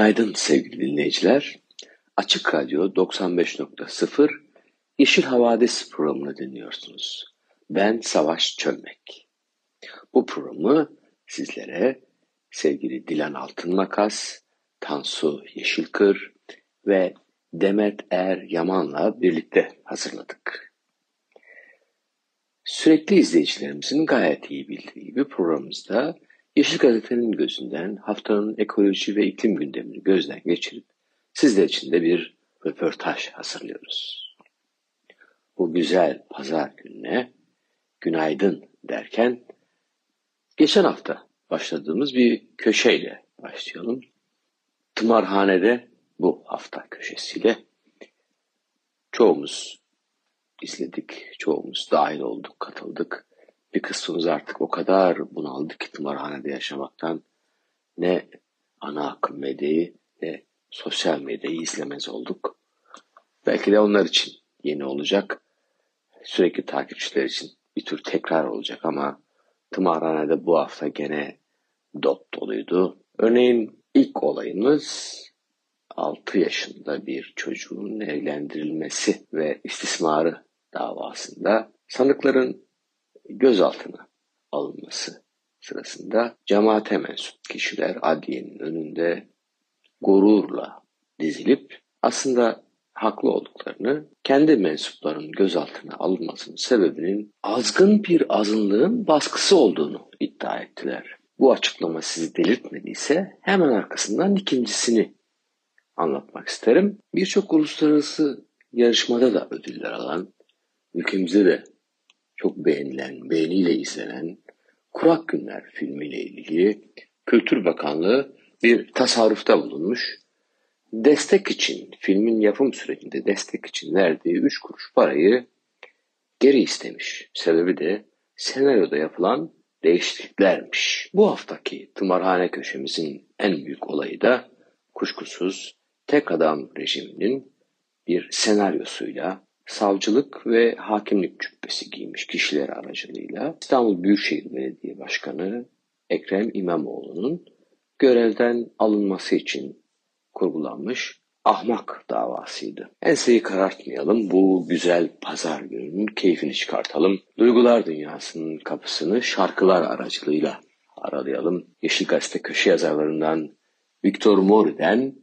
Günaydın sevgili dinleyiciler. Açık Radyo 95.0 Yeşil Havadis programını dinliyorsunuz. Ben Savaş Çömmek. Bu programı sizlere sevgili Dilan Altınmakas, Tansu Yeşilkır ve Demet Er Yaman'la birlikte hazırladık. Sürekli izleyicilerimizin gayet iyi bildiği gibi programımızda Yeşil Gazete'nin gözünden haftanın ekoloji ve iklim gündemini gözden geçirip sizler için de bir röportaj hazırlıyoruz. Bu güzel pazar gününe günaydın derken geçen hafta başladığımız bir köşeyle başlayalım. Tımarhanede bu hafta köşesiyle çoğumuz izledik, çoğumuz dahil olduk, katıldık bir kısmımız artık o kadar bunaldık ki tımarhanede yaşamaktan ne ana akım medyayı ne sosyal medyayı izlemez olduk. Belki de onlar için yeni olacak. Sürekli takipçiler için bir tür tekrar olacak ama tımarhanede bu hafta gene dop doluydu. Örneğin ilk olayımız 6 yaşında bir çocuğun evlendirilmesi ve istismarı davasında sanıkların gözaltına alınması sırasında cemaate mensup kişiler adliyenin önünde gururla dizilip aslında haklı olduklarını, kendi mensuplarının gözaltına alınmasının sebebinin azgın bir azınlığın baskısı olduğunu iddia ettiler. Bu açıklama sizi delirtmediyse hemen arkasından ikincisini anlatmak isterim. Birçok uluslararası yarışmada da ödüller alan, ülkemizde de çok beğenilen, beğeniyle izlenen Kurak Günler filmiyle ilgili Kültür Bakanlığı bir tasarrufta bulunmuş. Destek için, filmin yapım sürecinde destek için verdiği 3 kuruş parayı geri istemiş. Sebebi de senaryoda yapılan değişikliklermiş. Bu haftaki tımarhane köşemizin en büyük olayı da kuşkusuz tek adam rejiminin bir senaryosuyla savcılık ve hakimlik cübbesi giymiş kişiler aracılığıyla İstanbul Büyükşehir Belediye Başkanı Ekrem İmamoğlu'nun görevden alınması için kurgulanmış ahmak davasıydı. Enseyi karartmayalım, bu güzel pazar gününün keyfini çıkartalım. Duygular dünyasının kapısını şarkılar aracılığıyla aralayalım. Yeşil Gazete köşe yazarlarından Victor Mori'den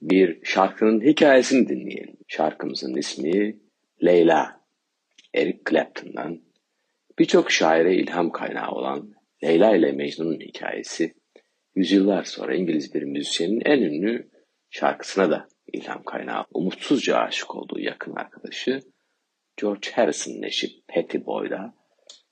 bir şarkının hikayesini dinleyelim. Şarkımızın ismi Leyla, Eric Clapton'dan birçok şaire ilham kaynağı olan Leyla ile Mecnun'un hikayesi yüzyıllar sonra İngiliz bir müzisyenin en ünlü şarkısına da ilham kaynağı. Umutsuzca aşık olduğu yakın arkadaşı George Harrison'ın eşi Patty Boyd'a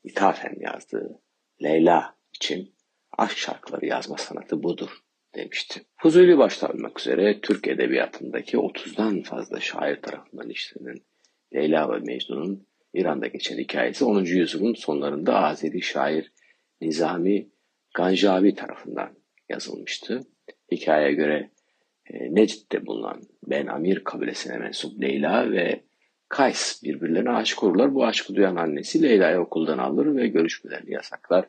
ithafen yazdığı Leyla için aşk şarkıları yazma sanatı budur demişti. Fuzuli başta olmak üzere Türk Edebiyatı'ndaki 30'dan fazla şair tarafından işlenen Leyla ve Mecnun'un İran'da geçen hikayesi 10. yüzyılın sonlarında Azeri şair Nizami Ganjavi tarafından yazılmıştı. Hikayeye göre e, Necid'de bulunan Ben Amir kabilesine mensup Leyla ve Kays birbirlerine aşık olurlar. Bu aşkı duyan annesi Leyla'yı okuldan alır ve görüşmelerini yasaklar.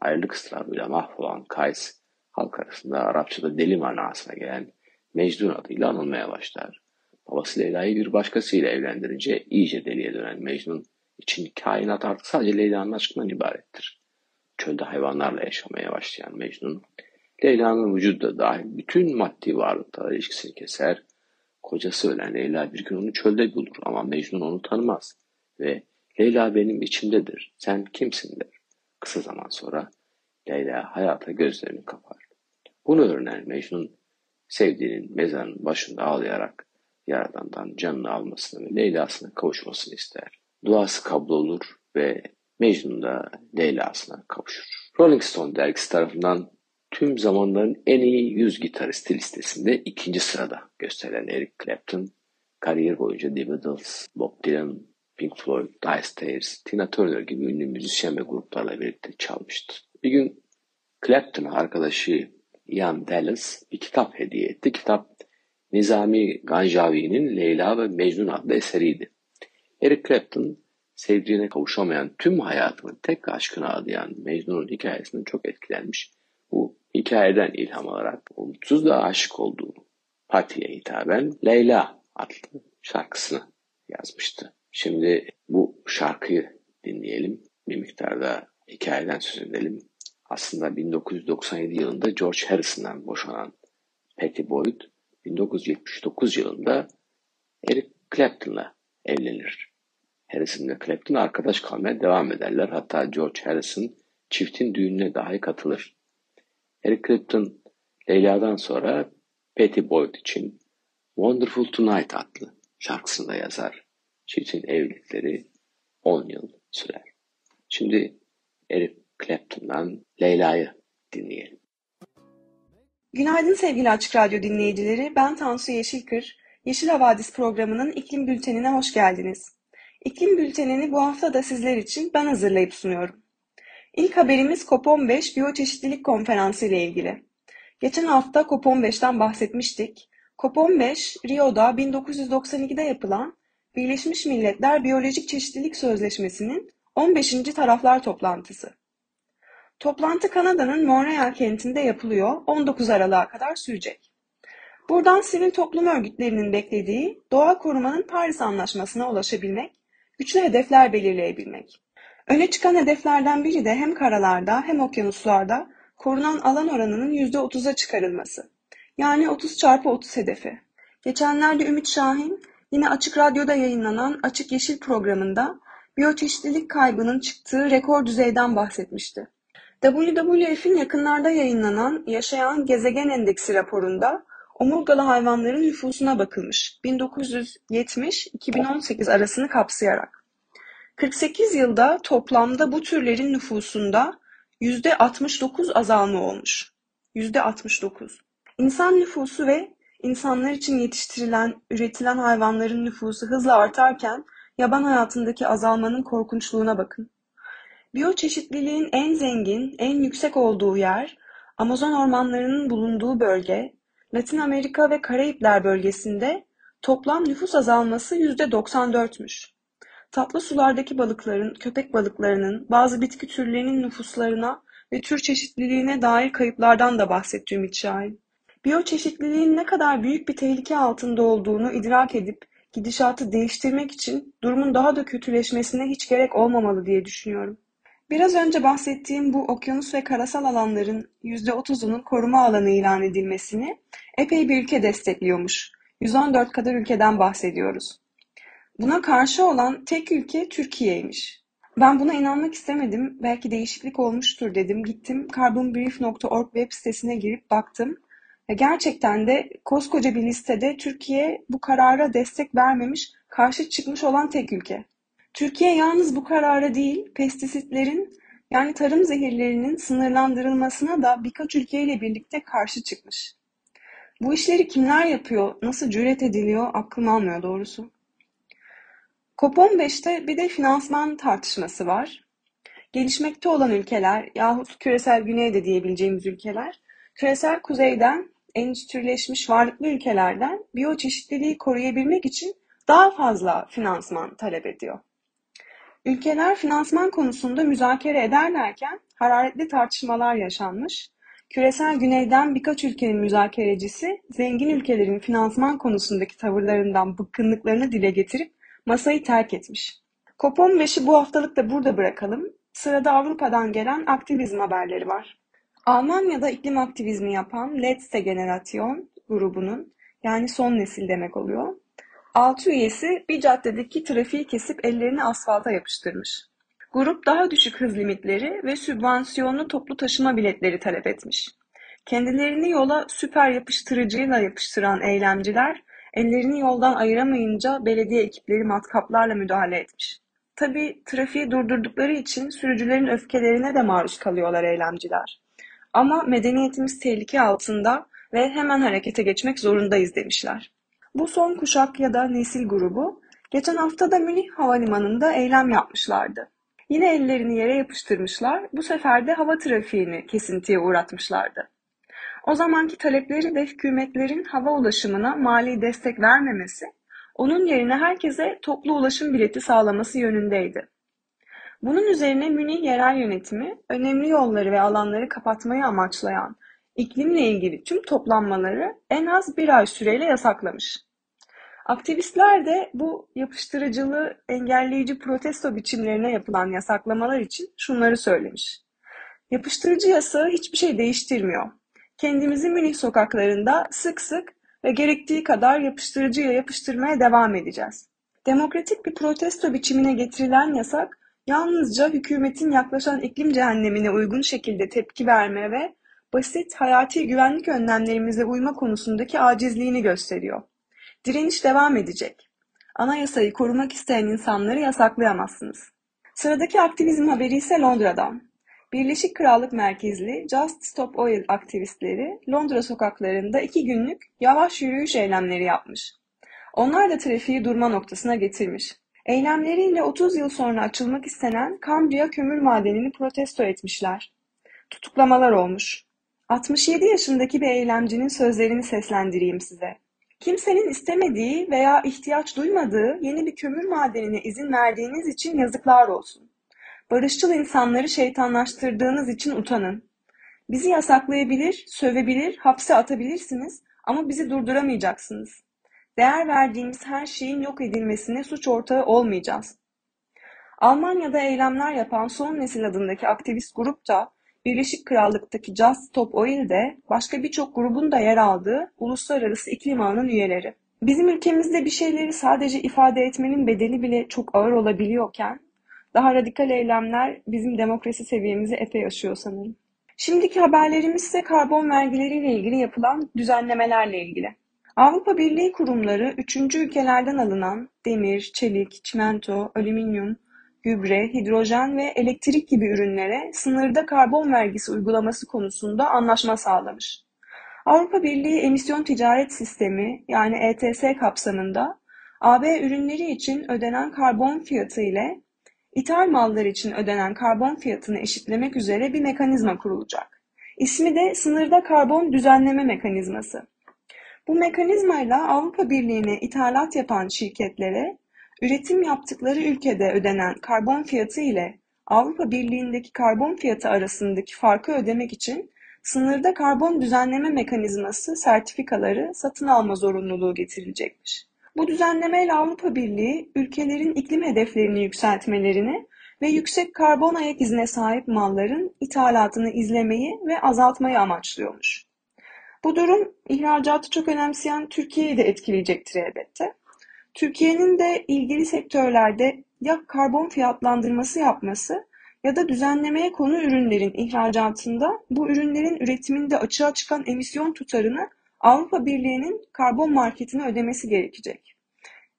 Ayrılık ısrarıyla mahvolan Kays halk arasında Arapçada deli manasına gelen Mecnun adıyla anılmaya başlar. Babası Leyla'yı bir başkasıyla evlendirince iyice deliye dönen Mecnun için kainat artık sadece Leyla'nın aşkından ibarettir. Çölde hayvanlarla yaşamaya başlayan Mecnun, Leyla'nın vücudu da dahil bütün maddi varlıklarla ilişkisini keser. Kocası ölen Leyla bir gün onu çölde bulur ama Mecnun onu tanımaz ve Leyla benim içimdedir, sen kimsin der. Kısa zaman sonra Leyla hayata gözlerini kapar. Bunu öğrenen Mecnun sevdiğinin mezarının başında ağlayarak Yaradan'dan canını almasını ve Leyla'sına kavuşmasını ister. Duası kabul olur ve Mecnun da Leyla'sına kavuşur. Rolling Stone dergisi tarafından tüm zamanların en iyi 100 gitaristi listesinde ikinci sırada gösterilen Eric Clapton, kariyer boyunca The Beatles, Bob Dylan, Pink Floyd, Dire Straits, Tina Turner gibi ünlü müzisyen ve gruplarla birlikte çalmıştı. Bir gün Clapton'a arkadaşı Ian Dallas bir kitap hediye etti. Kitap Nizami Ganjavi'nin Leyla ve Mecnun adlı eseriydi. Eric Clapton sevdiğine kavuşamayan tüm hayatını tek aşkına adayan Mecnun'un hikayesinden çok etkilenmiş. Bu hikayeden ilham alarak umutsuz da aşık olduğu Pati'ye hitaben Leyla adlı şarkısını yazmıştı. Şimdi bu şarkıyı dinleyelim. Bir miktarda hikayeden söz edelim. Aslında 1997 yılında George Harrison'dan boşanan Patty Boyd 1979 yılında Eric Clapton'la evlenir. Harrison ve Clapton arkadaş kalmaya devam ederler. Hatta George Harrison çiftin düğününe dahi katılır. Eric Clapton Leyla'dan sonra Patty Boyd için Wonderful Tonight adlı şarkısını da yazar. Çiftin evlilikleri 10 yıl sürer. Şimdi Eric Clapton'dan Leyla'yı dinleyelim. Günaydın sevgili Açık Radyo dinleyicileri. Ben Tansu Yeşilkır. Yeşil Havadis programının iklim bültenine hoş geldiniz. İklim bültenini bu hafta da sizler için ben hazırlayıp sunuyorum. İlk haberimiz COP15 Biyoçeşitlilik Konferansı ile ilgili. Geçen hafta COP15'ten bahsetmiştik. COP15, Rio'da 1992'de yapılan Birleşmiş Milletler Biyolojik Çeşitlilik Sözleşmesi'nin 15. taraflar toplantısı. Toplantı Kanada'nın Montreal kentinde yapılıyor, 19 Aralık'a kadar sürecek. Buradan sivil toplum örgütlerinin beklediği doğa korumanın Paris Anlaşması'na ulaşabilmek, güçlü hedefler belirleyebilmek. Öne çıkan hedeflerden biri de hem karalarda hem okyanuslarda korunan alan oranının %30'a çıkarılması. Yani 30 çarpı 30 hedefi. Geçenlerde Ümit Şahin yine Açık Radyo'da yayınlanan Açık Yeşil programında biyoçeşitlilik kaybının çıktığı rekor düzeyden bahsetmişti. WWF'in yakınlarda yayınlanan Yaşayan Gezegen Endeksi raporunda omurgalı hayvanların nüfusuna bakılmış 1970-2018 arasını kapsayarak. 48 yılda toplamda bu türlerin nüfusunda %69 azalma olmuş. %69. İnsan nüfusu ve insanlar için yetiştirilen, üretilen hayvanların nüfusu hızla artarken yaban hayatındaki azalmanın korkunçluğuna bakın. Biyoçeşitliliğin en zengin, en yüksek olduğu yer, Amazon ormanlarının bulunduğu bölge, Latin Amerika ve Karayipler bölgesinde toplam nüfus azalması %94'müş. Tatlı sulardaki balıkların, köpek balıklarının, bazı bitki türlerinin nüfuslarına ve tür çeşitliliğine dair kayıplardan da bahsetti Ümit Şahin. Biyoçeşitliliğin ne kadar büyük bir tehlike altında olduğunu idrak edip gidişatı değiştirmek için durumun daha da kötüleşmesine hiç gerek olmamalı diye düşünüyorum. Biraz önce bahsettiğim bu okyanus ve karasal alanların %30'unun koruma alanı ilan edilmesini epey bir ülke destekliyormuş. 114 kadar ülkeden bahsediyoruz. Buna karşı olan tek ülke Türkiye'ymiş. Ben buna inanmak istemedim. Belki değişiklik olmuştur dedim. Gittim carbonbrief.org web sitesine girip baktım. Ve gerçekten de koskoca bir listede Türkiye bu karara destek vermemiş, karşı çıkmış olan tek ülke. Türkiye yalnız bu karara değil, pestisitlerin yani tarım zehirlerinin sınırlandırılmasına da birkaç ülkeyle birlikte karşı çıkmış. Bu işleri kimler yapıyor, nasıl cüret ediliyor aklım almıyor doğrusu. COP15'te bir de finansman tartışması var. Gelişmekte olan ülkeler yahut küresel güney de diyebileceğimiz ülkeler, küresel kuzeyden endüstrileşmiş varlıklı ülkelerden biyoçeşitliliği koruyabilmek için daha fazla finansman talep ediyor. Ülkeler finansman konusunda müzakere ederlerken hararetli tartışmalar yaşanmış. Küresel güneyden birkaç ülkenin müzakerecisi zengin ülkelerin finansman konusundaki tavırlarından bıkkınlıklarını dile getirip masayı terk etmiş. COP15'i bu haftalık da burada bırakalım. Sırada Avrupa'dan gelen aktivizm haberleri var. Almanya'da iklim aktivizmi yapan Letzte Generation grubunun yani son nesil demek oluyor. Altı üyesi bir caddedeki trafiği kesip ellerini asfalta yapıştırmış. Grup daha düşük hız limitleri ve sübvansiyonlu toplu taşıma biletleri talep etmiş. Kendilerini yola süper yapıştırıcıyla yapıştıran eylemciler ellerini yoldan ayıramayınca belediye ekipleri matkaplarla müdahale etmiş. Tabii trafiği durdurdukları için sürücülerin öfkelerine de maruz kalıyorlar eylemciler. Ama medeniyetimiz tehlike altında ve hemen harekete geçmek zorundayız demişler. Bu son kuşak ya da nesil grubu geçen hafta da Münih Havalimanı'nda eylem yapmışlardı. Yine ellerini yere yapıştırmışlar, bu sefer de hava trafiğini kesintiye uğratmışlardı. O zamanki talepleri de hükümetlerin hava ulaşımına mali destek vermemesi, onun yerine herkese toplu ulaşım bileti sağlaması yönündeydi. Bunun üzerine Münih yerel yönetimi önemli yolları ve alanları kapatmayı amaçlayan iklimle ilgili tüm toplanmaları en az bir ay süreyle yasaklamış. Aktivistler de bu yapıştırıcılığı engelleyici protesto biçimlerine yapılan yasaklamalar için şunları söylemiş. Yapıştırıcı yasağı hiçbir şey değiştirmiyor. Kendimizi Münih sokaklarında sık sık ve gerektiği kadar yapıştırıcıya yapıştırmaya devam edeceğiz. Demokratik bir protesto biçimine getirilen yasak yalnızca hükümetin yaklaşan iklim cehennemine uygun şekilde tepki verme ve basit hayati güvenlik önlemlerimize uyma konusundaki acizliğini gösteriyor. Direniş devam edecek. Anayasayı korumak isteyen insanları yasaklayamazsınız. Sıradaki aktivizm haberi ise Londra'dan. Birleşik Krallık merkezli Just Stop Oil aktivistleri Londra sokaklarında iki günlük yavaş yürüyüş eylemleri yapmış. Onlar da trafiği durma noktasına getirmiş. Eylemleriyle 30 yıl sonra açılmak istenen Cambria kömür madenini protesto etmişler. Tutuklamalar olmuş. 67 yaşındaki bir eylemcinin sözlerini seslendireyim size. Kimsenin istemediği veya ihtiyaç duymadığı yeni bir kömür madenine izin verdiğiniz için yazıklar olsun. Barışçıl insanları şeytanlaştırdığınız için utanın. Bizi yasaklayabilir, sövebilir, hapse atabilirsiniz ama bizi durduramayacaksınız. Değer verdiğimiz her şeyin yok edilmesine suç ortağı olmayacağız. Almanya'da eylemler yapan Son Nesil adındaki aktivist grup da Birleşik Krallık'taki Just Stop Oil'de başka birçok grubun da yer aldığı uluslararası iklim ağının üyeleri. Bizim ülkemizde bir şeyleri sadece ifade etmenin bedeli bile çok ağır olabiliyorken daha radikal eylemler bizim demokrasi seviyemizi epey aşıyor sanırım. Şimdiki haberlerimiz ise karbon vergileriyle ilgili yapılan düzenlemelerle ilgili. Avrupa Birliği kurumları üçüncü ülkelerden alınan demir, çelik, çimento, alüminyum, gübre, hidrojen ve elektrik gibi ürünlere sınırda karbon vergisi uygulaması konusunda anlaşma sağlamış. Avrupa Birliği Emisyon Ticaret Sistemi yani ETS kapsamında AB ürünleri için ödenen karbon fiyatı ile ithal mallar için ödenen karbon fiyatını eşitlemek üzere bir mekanizma kurulacak. İsmi de sınırda karbon düzenleme mekanizması. Bu mekanizmayla Avrupa Birliği'ne ithalat yapan şirketlere üretim yaptıkları ülkede ödenen karbon fiyatı ile Avrupa Birliği'ndeki karbon fiyatı arasındaki farkı ödemek için sınırda karbon düzenleme mekanizması sertifikaları satın alma zorunluluğu getirilecekmiş. Bu düzenlemeyle Avrupa Birliği ülkelerin iklim hedeflerini yükseltmelerini ve yüksek karbon ayak izine sahip malların ithalatını izlemeyi ve azaltmayı amaçlıyormuş. Bu durum ihracatı çok önemseyen Türkiye'yi de etkileyecektir elbette. Türkiye'nin de ilgili sektörlerde ya karbon fiyatlandırması yapması ya da düzenlemeye konu ürünlerin ihracatında bu ürünlerin üretiminde açığa çıkan emisyon tutarını Avrupa Birliği'nin karbon marketine ödemesi gerekecek.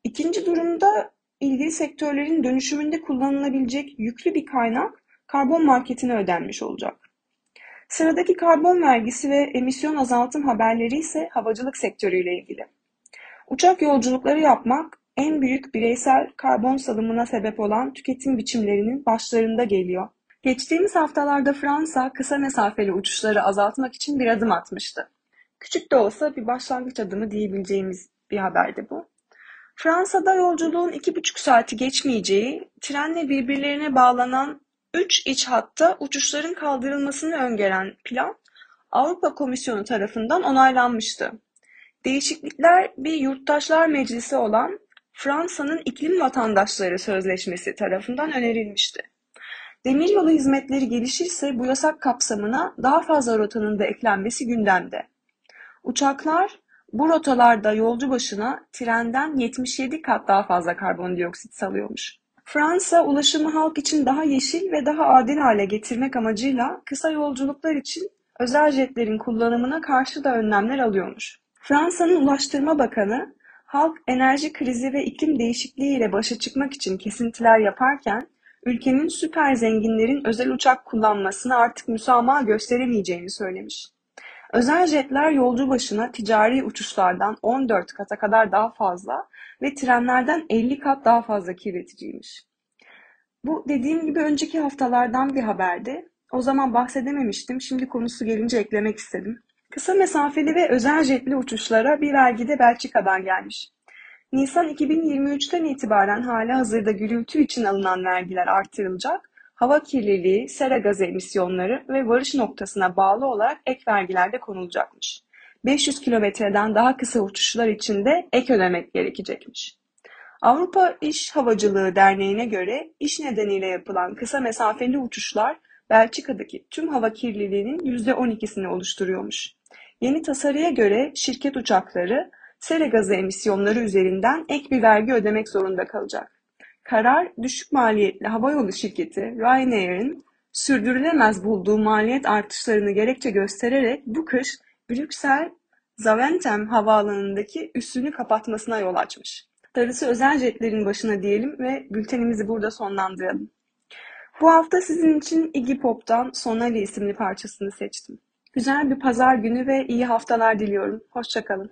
İkinci durumda ilgili sektörlerin dönüşümünde kullanılabilecek yüklü bir kaynak karbon marketine ödenmiş olacak. Sıradaki karbon vergisi ve emisyon azaltım haberleri ise havacılık sektörüyle ilgili. Uçak yolculukları yapmak en büyük bireysel karbon salımına sebep olan tüketim biçimlerinin başlarında geliyor. Geçtiğimiz haftalarda Fransa kısa mesafeli uçuşları azaltmak için bir adım atmıştı. Küçük de olsa bir başlangıç adımı diyebileceğimiz bir haberdi bu. Fransa'da yolculuğun iki buçuk saati geçmeyeceği, trenle birbirlerine bağlanan üç iç hatta uçuşların kaldırılmasını öngören plan Avrupa Komisyonu tarafından onaylanmıştı. Değişiklikler bir yurttaşlar meclisi olan Fransa'nın İklim Vatandaşları Sözleşmesi tarafından önerilmişti. Demiryolu hizmetleri gelişirse bu yasak kapsamına daha fazla rotanın da eklenmesi gündemde. Uçaklar bu rotalarda yolcu başına trenden 77 kat daha fazla karbondioksit salıyormuş. Fransa ulaşımı halk için daha yeşil ve daha adil hale getirmek amacıyla kısa yolculuklar için özel jetlerin kullanımına karşı da önlemler alıyormuş. Fransa'nın Ulaştırma Bakanı Halk enerji krizi ve iklim değişikliği ile başa çıkmak için kesintiler yaparken ülkenin süper zenginlerin özel uçak kullanmasına artık müsamaha gösteremeyeceğini söylemiş. Özel jetler yolcu başına ticari uçuşlardan 14 kata kadar daha fazla ve trenlerden 50 kat daha fazla kirleticiymiş. Bu dediğim gibi önceki haftalardan bir haberdi. O zaman bahsedememiştim. Şimdi konusu gelince eklemek istedim. Kısa mesafeli ve özel jetli uçuşlara bir vergi de Belçika'dan gelmiş. Nisan 2023'ten itibaren hala hazırda gürültü için alınan vergiler artırılacak, hava kirliliği, sera gazı emisyonları ve varış noktasına bağlı olarak ek vergiler de konulacakmış. 500 kilometreden daha kısa uçuşlar için de ek ödemek gerekecekmiş. Avrupa İş Havacılığı Derneği'ne göre iş nedeniyle yapılan kısa mesafeli uçuşlar Belçika'daki tüm hava kirliliğinin %12'sini oluşturuyormuş. Yeni tasarıya göre şirket uçakları sera gazı emisyonları üzerinden ek bir vergi ödemek zorunda kalacak. Karar, düşük maliyetli havayolu şirketi Ryanair'in sürdürülemez bulduğu maliyet artışlarını gerekçe göstererek bu kış Brüksel Zaventem havaalanındaki üssünü kapatmasına yol açmış. Darısı özel jetlerin başına diyelim ve bültenimizi burada sonlandıralım. Bu hafta sizin için Iggy Pop'tan Sonali isimli parçasını seçtim. Güzel bir pazar günü ve iyi haftalar diliyorum. Hoşçakalın.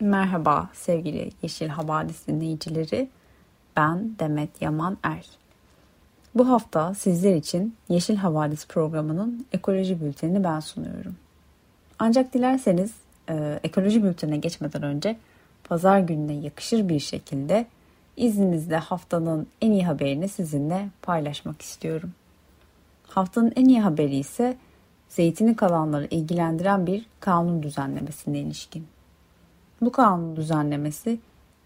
Merhaba sevgili Yeşil Havadis dinleyicileri. Ben Demet Yaman Er. Bu hafta sizler için Yeşil Havadis programının ekoloji bültenini ben sunuyorum. Ancak dilerseniz e, ekoloji bültenine geçmeden önce pazar gününe yakışır bir şekilde izninizle haftanın en iyi haberini sizinle paylaşmak istiyorum. Haftanın en iyi haberi ise zeytini kalanları ilgilendiren bir kanun düzenlemesine ilişkin. Bu kanun düzenlemesi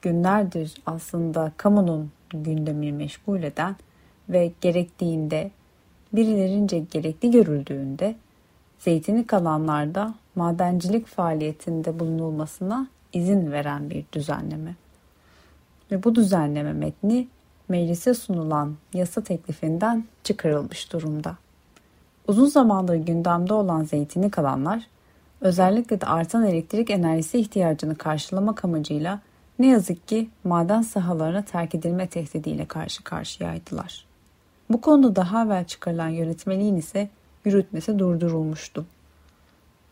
günlerdir aslında kamunun gündemini meşgul eden ve gerektiğinde birilerince gerekli görüldüğünde zeytini kalanlarda madencilik faaliyetinde bulunulmasına izin veren bir düzenleme. Ve bu düzenleme metni meclise sunulan yasa teklifinden çıkarılmış durumda. Uzun zamandır gündemde olan zeytini kalanlar özellikle de artan elektrik enerjisi ihtiyacını karşılamak amacıyla ne yazık ki maden sahalarına terk edilme tehdidiyle karşı karşıyaydılar. Bu konuda daha evvel çıkarılan yönetmeliğin ise yürütmesi durdurulmuştu.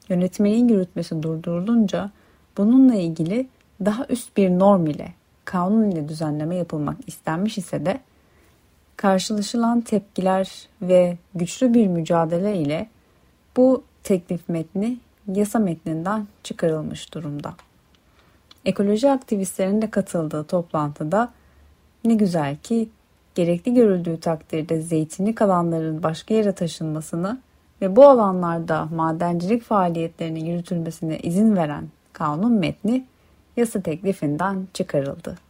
Yönetmeliğin yürütmesi durdurulunca bununla ilgili daha üst bir norm ile kanun ile düzenleme yapılmak istenmiş ise de karşılaşılan tepkiler ve güçlü bir mücadele ile bu teklif metni yasa metninden çıkarılmış durumda. Ekoloji aktivistlerinin de katıldığı toplantıda ne güzel ki gerekli görüldüğü takdirde zeytinlik alanların başka yere taşınmasını ve bu alanlarda madencilik faaliyetlerinin yürütülmesine izin veren kanun metni yasa teklifinden çıkarıldı.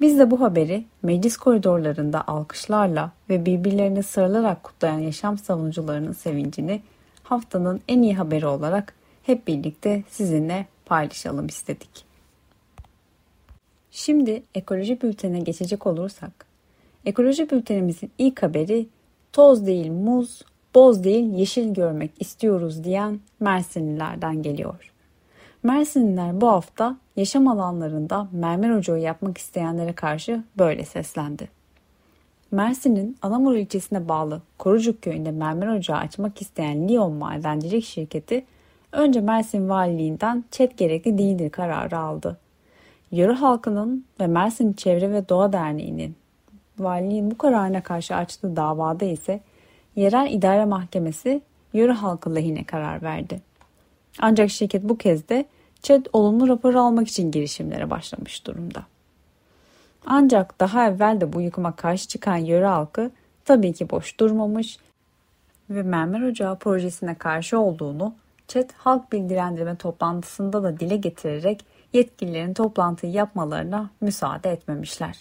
Biz de bu haberi meclis koridorlarında alkışlarla ve birbirlerine sarılarak kutlayan yaşam savunucularının sevincini haftanın en iyi haberi olarak hep birlikte sizinle paylaşalım istedik. Şimdi ekoloji bültenine geçecek olursak, ekoloji bültenimizin ilk haberi toz değil muz, boz değil yeşil görmek istiyoruz diyen Mersinlilerden geliyor. Mersinliler bu hafta yaşam alanlarında mermer ocağı yapmak isteyenlere karşı böyle seslendi. Mersin'in Anamur ilçesine bağlı Korucuk köyünde mermer ocağı açmak isteyen Lyon Madencilik Şirketi önce Mersin Valiliğinden çet gerekli değildir kararı aldı. Yörü halkının ve Mersin Çevre ve Doğa Derneği'nin valiliğin bu kararına karşı açtığı davada ise yerel idare mahkemesi yörü halkı lehine karar verdi. Ancak şirket bu kez de ÇED olumlu raporu almak için girişimlere başlamış durumda. Ancak daha evvel de bu yıkıma karşı çıkan yöre halkı tabii ki boş durmamış ve mermer ocağı projesine karşı olduğunu ÇED halk bilgilendirme toplantısında da dile getirerek yetkililerin toplantıyı yapmalarına müsaade etmemişler.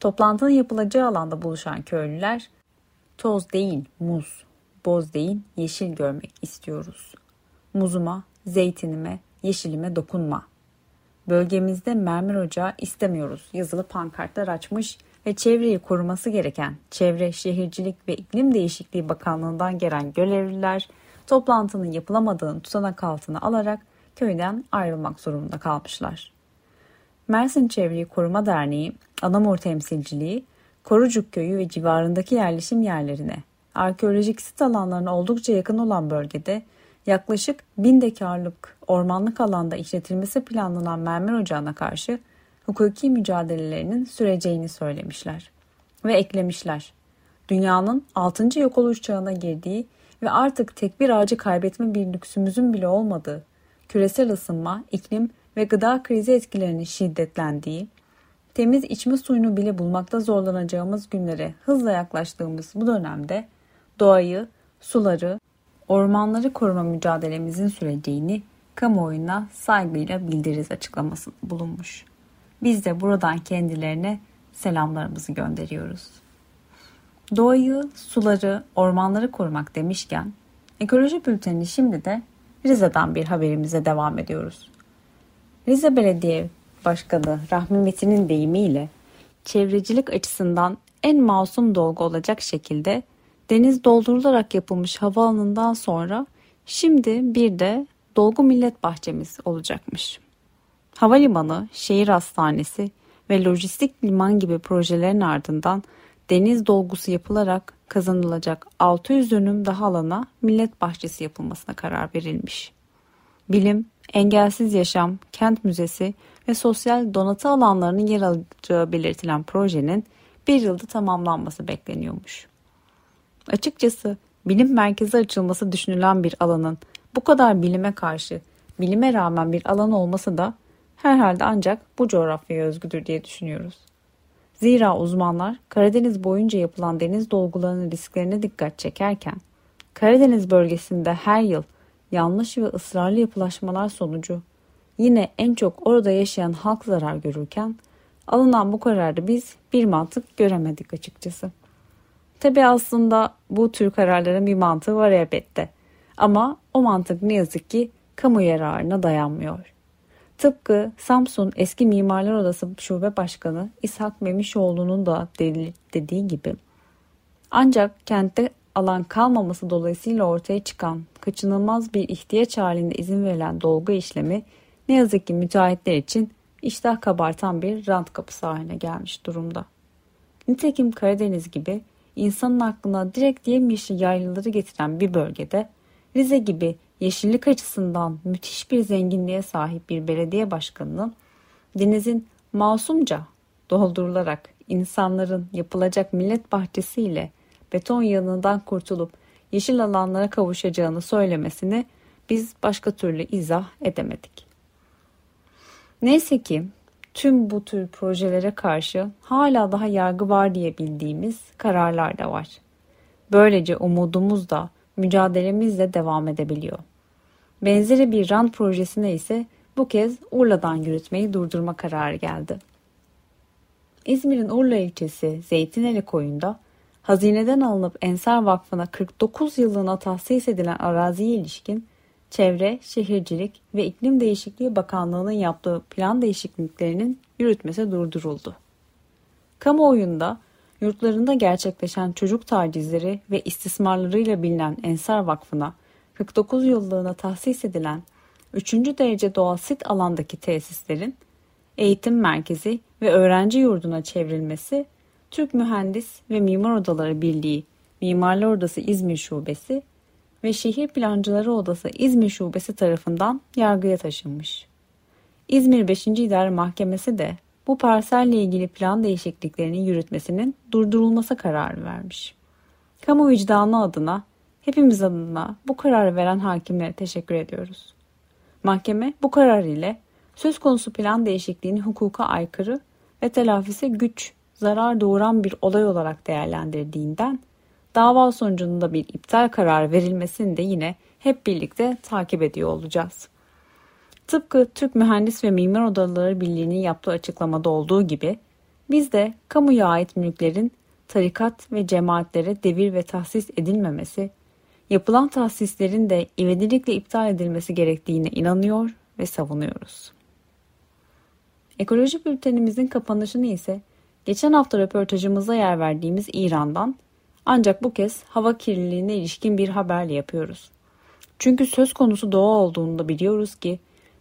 Toplantının yapılacağı alanda buluşan köylüler toz değil muz, boz değil yeşil görmek istiyoruz. Muzuma, zeytinime, yeşilime dokunma. Bölgemizde mermer ocağı istemiyoruz yazılı pankartlar açmış ve çevreyi koruması gereken Çevre, Şehircilik ve İklim Değişikliği Bakanlığı'ndan gelen görevliler toplantının yapılamadığını tutanak altına alarak köyden ayrılmak zorunda kalmışlar. Mersin Çevreyi Koruma Derneği, Anamur Temsilciliği, Korucuk Köyü ve civarındaki yerleşim yerlerine, arkeolojik sit alanlarına oldukça yakın olan bölgede yaklaşık bin dekarlık ormanlık alanda işletilmesi planlanan mermer ocağına karşı hukuki mücadelelerinin süreceğini söylemişler. Ve eklemişler. Dünyanın 6. yok oluş çağına girdiği ve artık tek bir ağacı kaybetme bir lüksümüzün bile olmadığı, küresel ısınma, iklim ve gıda krizi etkilerinin şiddetlendiği, temiz içme suyunu bile bulmakta zorlanacağımız günlere hızla yaklaştığımız bu dönemde doğayı, suları, ormanları koruma mücadelemizin süreceğini kamuoyuna saygıyla bildiririz açıklaması bulunmuş. Biz de buradan kendilerine selamlarımızı gönderiyoruz. Doğayı, suları, ormanları korumak demişken ekoloji bülteni şimdi de Rize'den bir haberimize devam ediyoruz. Rize Belediye Başkanı Rahmi Metin'in deyimiyle çevrecilik açısından en masum dolgu olacak şekilde deniz doldurularak yapılmış havaalanından sonra şimdi bir de dolgu millet bahçemiz olacakmış. Havalimanı, şehir hastanesi ve lojistik liman gibi projelerin ardından deniz dolgusu yapılarak kazanılacak 600 dönüm daha alana millet bahçesi yapılmasına karar verilmiş. Bilim, engelsiz yaşam, kent müzesi ve sosyal donatı alanlarının yer alacağı belirtilen projenin bir yılda tamamlanması bekleniyormuş. Açıkçası bilim merkezi açılması düşünülen bir alanın bu kadar bilime karşı bilime rağmen bir alan olması da herhalde ancak bu coğrafyaya özgüdür diye düşünüyoruz. Zira uzmanlar Karadeniz boyunca yapılan deniz dolgularının risklerine dikkat çekerken Karadeniz bölgesinde her yıl yanlış ve ısrarlı yapılaşmalar sonucu yine en çok orada yaşayan halk zarar görürken alınan bu kararda biz bir mantık göremedik açıkçası. Tabi aslında bu tür kararların bir mantığı var elbette. Ama o mantık ne yazık ki kamu yararına dayanmıyor. Tıpkı Samsun Eski Mimarlar Odası Şube Başkanı İshak Memişoğlu'nun da dediği gibi. Ancak kentte alan kalmaması dolayısıyla ortaya çıkan kaçınılmaz bir ihtiyaç halinde izin verilen dolgu işlemi ne yazık ki müteahhitler için iştah kabartan bir rant kapısı haline gelmiş durumda. Nitekim Karadeniz gibi insanın aklına direkt yemyeşil yaylaları getiren bir bölgede Rize gibi yeşillik açısından müthiş bir zenginliğe sahip bir belediye başkanının denizin masumca doldurularak insanların yapılacak millet bahçesiyle beton yığınından kurtulup yeşil alanlara kavuşacağını söylemesini biz başka türlü izah edemedik. Neyse ki tüm bu tür projelere karşı hala daha yargı var diye bildiğimiz kararlar da var. Böylece umudumuz da mücadelemizle devam edebiliyor. Benzeri bir rant projesine ise bu kez Urla'dan yürütmeyi durdurma kararı geldi. İzmir'in Urla ilçesi Zeytineli koyunda hazineden alınıp Ensar Vakfı'na 49 yıllığına tahsis edilen araziye ilişkin Çevre, Şehircilik ve İklim Değişikliği Bakanlığı'nın yaptığı plan değişikliklerinin yürütmesi durduruldu. Kamuoyunda yurtlarında gerçekleşen çocuk tacizleri ve istismarlarıyla bilinen Ensar Vakfı'na 49 yıllığına tahsis edilen 3. derece doğal sit alandaki tesislerin eğitim merkezi ve öğrenci yurduna çevrilmesi Türk Mühendis ve Mimar Odaları Birliği Mimarlar Odası İzmir Şubesi ve Şehir Plancıları Odası İzmir Şubesi tarafından yargıya taşınmış. İzmir 5. İdare Mahkemesi de bu parselle ilgili plan değişikliklerinin yürütmesinin durdurulması kararı vermiş. Kamu vicdanı adına, hepimiz adına bu kararı veren hakimlere teşekkür ediyoruz. Mahkeme bu karar ile söz konusu plan değişikliğini hukuka aykırı ve telafisi güç, zarar doğuran bir olay olarak değerlendirdiğinden dava sonucunda bir iptal kararı verilmesini de yine hep birlikte takip ediyor olacağız. Tıpkı Türk Mühendis ve Mimar Odaları Birliği'nin yaptığı açıklamada olduğu gibi biz de kamuya ait mülklerin tarikat ve cemaatlere devir ve tahsis edilmemesi, yapılan tahsislerin de ivedilikle iptal edilmesi gerektiğine inanıyor ve savunuyoruz. Ekoloji bültenimizin kapanışını ise geçen hafta röportajımıza yer verdiğimiz İran'dan ancak bu kez hava kirliliğine ilişkin bir haberle yapıyoruz. Çünkü söz konusu doğa olduğunda biliyoruz ki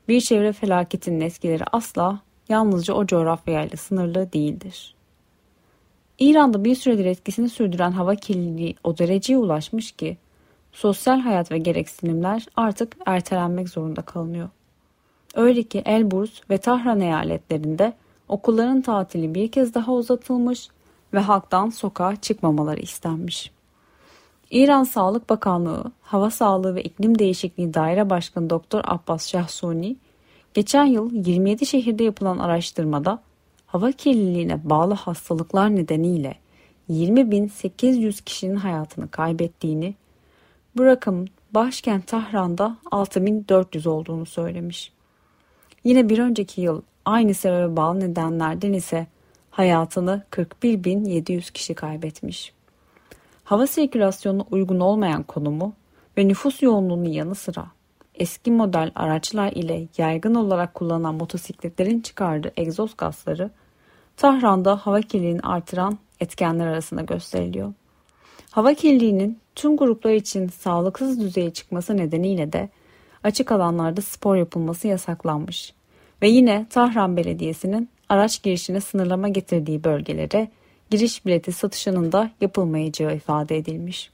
bir çevre felaketinin etkileri asla yalnızca o coğrafyayla sınırlı değildir. İran'da bir süredir etkisini sürdüren hava kirliliği o dereceye ulaşmış ki sosyal hayat ve gereksinimler artık ertelenmek zorunda kalınıyor. Öyle ki Elburz ve Tahran eyaletlerinde okulların tatili bir kez daha uzatılmış ve halktan sokağa çıkmamaları istenmiş. İran Sağlık Bakanlığı, Hava Sağlığı ve İklim Değişikliği Daire Başkanı Doktor Abbas Şahsuni, geçen yıl 27 şehirde yapılan araştırmada hava kirliliğine bağlı hastalıklar nedeniyle 20.800 kişinin hayatını kaybettiğini, bu rakamın başkent Tahran'da 6.400 olduğunu söylemiş. Yine bir önceki yıl aynı sebebe bağlı nedenlerden ise hayatını 41.700 kişi kaybetmiş. Hava sirkülasyonuna uygun olmayan konumu ve nüfus yoğunluğunun yanı sıra eski model araçlar ile yaygın olarak kullanılan motosikletlerin çıkardığı egzoz gazları Tahran'da hava kirliliğini artıran etkenler arasında gösteriliyor. Hava kirliliğinin tüm gruplar için sağlıksız düzeye çıkması nedeniyle de açık alanlarda spor yapılması yasaklanmış. Ve yine Tahran Belediyesi'nin araç girişine sınırlama getirdiği bölgelere giriş bileti satışının da yapılmayacağı ifade edilmiş.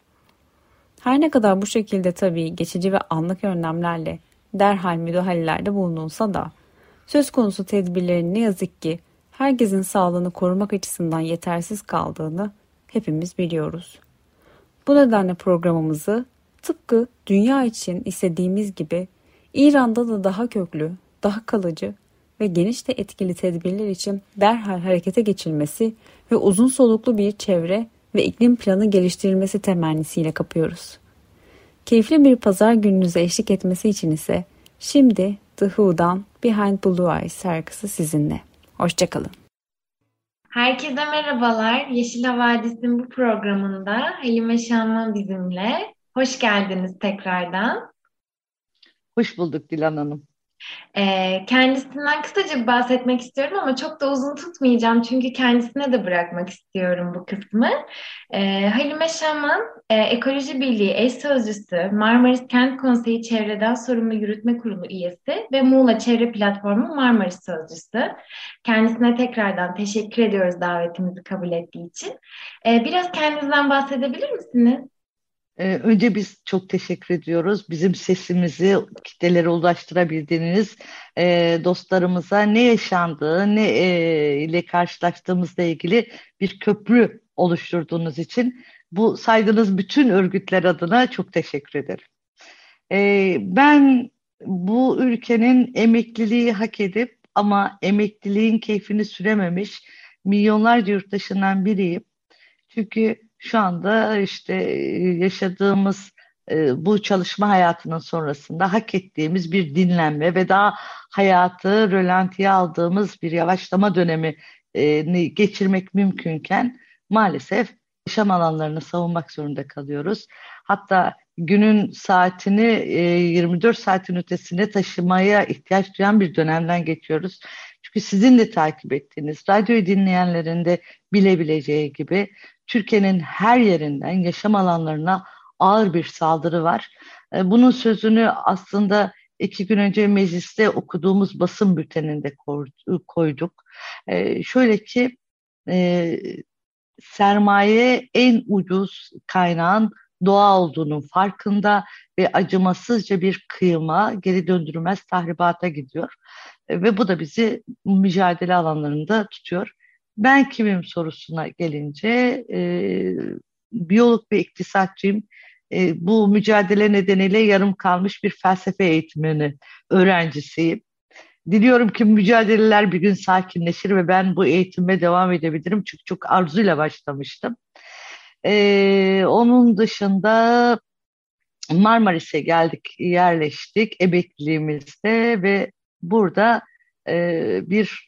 Her ne kadar bu şekilde tabii geçici ve anlık önlemlerle derhal müdahalelerde bulunulsa da söz konusu tedbirlerin ne yazık ki herkesin sağlığını korumak açısından yetersiz kaldığını hepimiz biliyoruz. Bu nedenle programımızı tıpkı dünya için istediğimiz gibi İran'da da daha köklü, daha kalıcı ve geniş de etkili tedbirler için derhal harekete geçilmesi ve uzun soluklu bir çevre ve iklim planı geliştirilmesi temennisiyle kapıyoruz. Keyifli bir pazar gününüze eşlik etmesi için ise şimdi The Who'dan Behind Blue Eyes şarkısı sizinle. Hoşçakalın. Herkese merhabalar. Yeşil Havadis'in bu programında Halime Şanman bizimle. Hoş geldiniz tekrardan. Hoş bulduk Dilan Hanım. E, kendisinden kısaca bahsetmek istiyorum ama çok da uzun tutmayacağım çünkü kendisine de bırakmak istiyorum bu kısmı. E, Halime Şaman, e, Ekoloji Birliği eş sözcüsü, Marmaris Kent Konseyi Çevreden Sorumlu Yürütme Kurulu üyesi ve Muğla Çevre Platformu Marmaris Sözcüsü. Kendisine tekrardan teşekkür ediyoruz davetimizi kabul ettiği için. E, biraz kendinizden bahsedebilir misiniz? Ee, önce biz çok teşekkür ediyoruz. Bizim sesimizi kitlelere ulaştırabildiğiniz e, dostlarımıza ne yaşandığı, ne e, ile karşılaştığımızla ilgili bir köprü oluşturduğunuz için bu saydığınız bütün örgütler adına çok teşekkür ederim. E, ben bu ülkenin emekliliği hak edip ama emekliliğin keyfini sürememiş milyonlarca yurttaşından biriyim. Çünkü şu anda işte yaşadığımız e, bu çalışma hayatının sonrasında hak ettiğimiz bir dinlenme ve daha hayatı rölantiye aldığımız bir yavaşlama dönemi e, geçirmek mümkünken maalesef yaşam alanlarını savunmak zorunda kalıyoruz. Hatta günün saatini 24 saatin ötesine taşımaya ihtiyaç duyan bir dönemden geçiyoruz. Çünkü sizin de takip ettiğiniz, radyoyu dinleyenlerin de bilebileceği gibi Türkiye'nin her yerinden yaşam alanlarına ağır bir saldırı var. E, bunun sözünü aslında iki gün önce mecliste okuduğumuz basın bülteninde koyduk. E, şöyle ki e, sermaye en ucuz kaynağın doğa olduğunun farkında ve acımasızca bir kıyıma, geri döndürülmez tahribata gidiyor. Ve bu da bizi mücadele alanlarında tutuyor. Ben kimim sorusuna gelince e, biyolog ve iktisatçıyım. E, bu mücadele nedeniyle yarım kalmış bir felsefe eğitimini öğrencisiyim. Diliyorum ki mücadeleler bir gün sakinleşir ve ben bu eğitime devam edebilirim. Çünkü çok arzuyla başlamıştım. Ee, onun dışında Marmaris'e geldik, yerleştik emekliliğimizde ve burada e, bir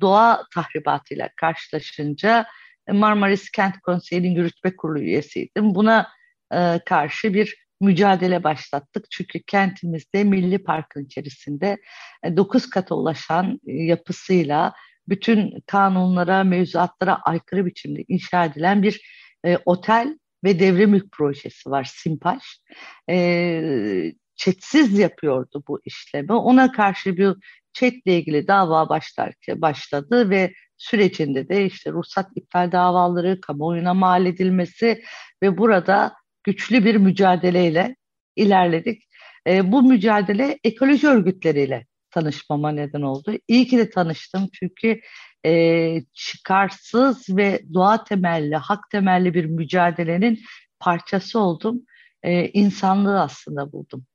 doğa tahribatıyla karşılaşınca Marmaris Kent Konseyi'nin yürütme kurulu üyesiydim. Buna e, karşı bir mücadele başlattık. Çünkü kentimizde Milli Park'ın içerisinde e, 9 kata ulaşan e, yapısıyla bütün kanunlara, mevzuatlara aykırı biçimde inşa edilen bir e, otel ve devre projesi var Simpaş. E, çetsiz yapıyordu bu işlemi. Ona karşı bir çetle ilgili dava başlarken başladı ve sürecinde de işte ruhsat iptal davaları, kamuoyuna mal edilmesi ve burada güçlü bir mücadeleyle ilerledik. E, bu mücadele ekoloji örgütleriyle tanışmama neden oldu. İyi ki de tanıştım çünkü e, çıkarsız ve doğa temelli, hak temelli bir mücadelenin parçası oldum. E, insanlığı aslında buldum.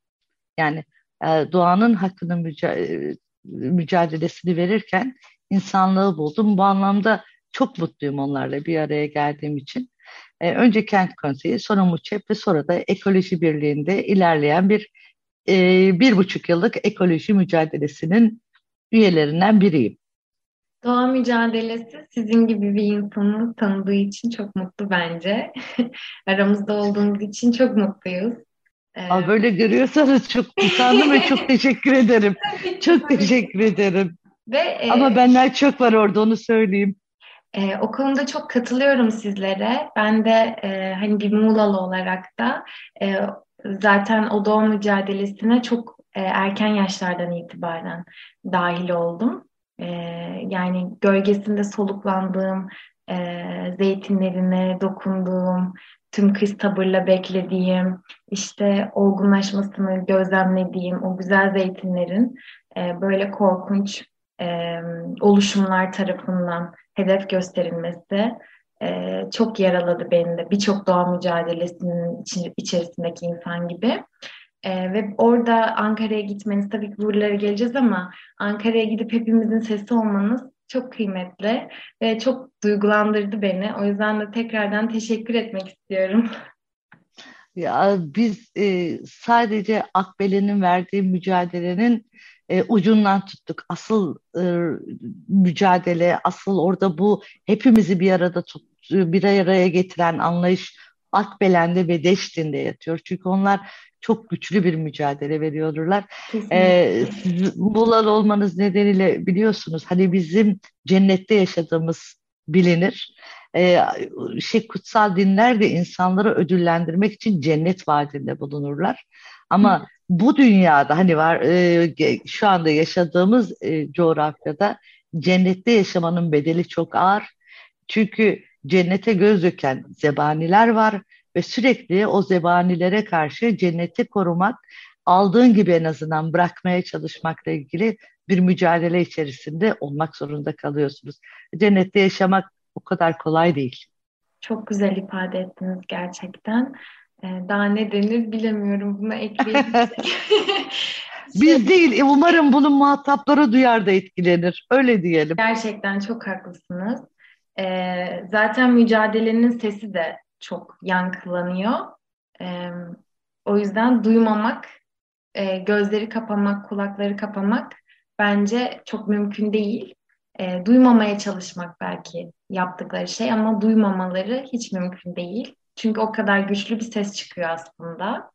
Yani e, doğanın hakkının müca e, mücadelesini verirken insanlığı buldum. Bu anlamda çok mutluyum onlarla bir araya geldiğim için. E, önce Kent Konseyi, sonra MUÇEP ve sonra da Ekoloji Birliği'nde ilerleyen bir e, bir buçuk yıllık ekoloji mücadelesinin üyelerinden biriyim. Doğa mücadelesi sizin gibi bir insanı tanıdığı için çok mutlu bence. Aramızda olduğunuz için çok mutluyuz. Ee... böyle görüyorsanız çok utandım ve çok teşekkür ederim. çok teşekkür ederim. Ve, e, Ama benler çok var orada onu söyleyeyim. E, o konuda çok katılıyorum sizlere. Ben de e, hani bir Muğlalı olarak da e, zaten o doğum mücadelesine çok e, erken yaşlardan itibaren dahil oldum. E, yani gölgesinde soluklandığım, e, zeytinlerine dokunduğum, tüm kız tabırla beklediğim, işte olgunlaşmasını gözlemlediğim o güzel zeytinlerin e, böyle korkunç e, oluşumlar tarafından hedef gösterilmesi e, çok yaraladı beni de. Birçok doğa mücadelesinin içerisindeki insan gibi. E, ve orada Ankara'ya gitmeniz, tabii ki buralara geleceğiz ama Ankara'ya gidip hepimizin sesi olmanız çok kıymetli ve çok duygulandırdı beni. O yüzden de tekrardan teşekkür etmek istiyorum. Ya biz e, sadece Akbele'nin verdiği mücadelenin e, ucundan tuttuk. Asıl e, mücadele, asıl orada bu hepimizi bir arada tut, bir araya getiren anlayış Akbelen'de ve Deştin'de yatıyor. Çünkü onlar çok güçlü bir mücadele veriyorlar. Ee, siz Muğla'lı olmanız nedeniyle biliyorsunuz hani bizim cennette yaşadığımız bilinir. Ee, şey kutsal dinler de insanları ödüllendirmek için cennet vaadinde bulunurlar. Ama Hı. bu dünyada hani var e, şu anda yaşadığımız e, coğrafyada cennette yaşamanın bedeli çok ağır. Çünkü cennete göz döken zebaniler var ve sürekli o zebanilere karşı cenneti korumak, aldığın gibi en azından bırakmaya çalışmakla ilgili bir mücadele içerisinde olmak zorunda kalıyorsunuz. Cennette yaşamak o kadar kolay değil. Çok güzel ifade ettiniz gerçekten. Ee, daha ne denir bilemiyorum. Buna ekleyebilirsek. Biz değil, umarım bunun muhatapları duyar da etkilenir. Öyle diyelim. Gerçekten çok haklısınız. Ee, zaten mücadelenin sesi de çok yankılanıyor. Ee, o yüzden duymamak, e, gözleri kapamak, kulakları kapamak bence çok mümkün değil. E, duymamaya çalışmak belki yaptıkları şey ama duymamaları hiç mümkün değil. Çünkü o kadar güçlü bir ses çıkıyor aslında.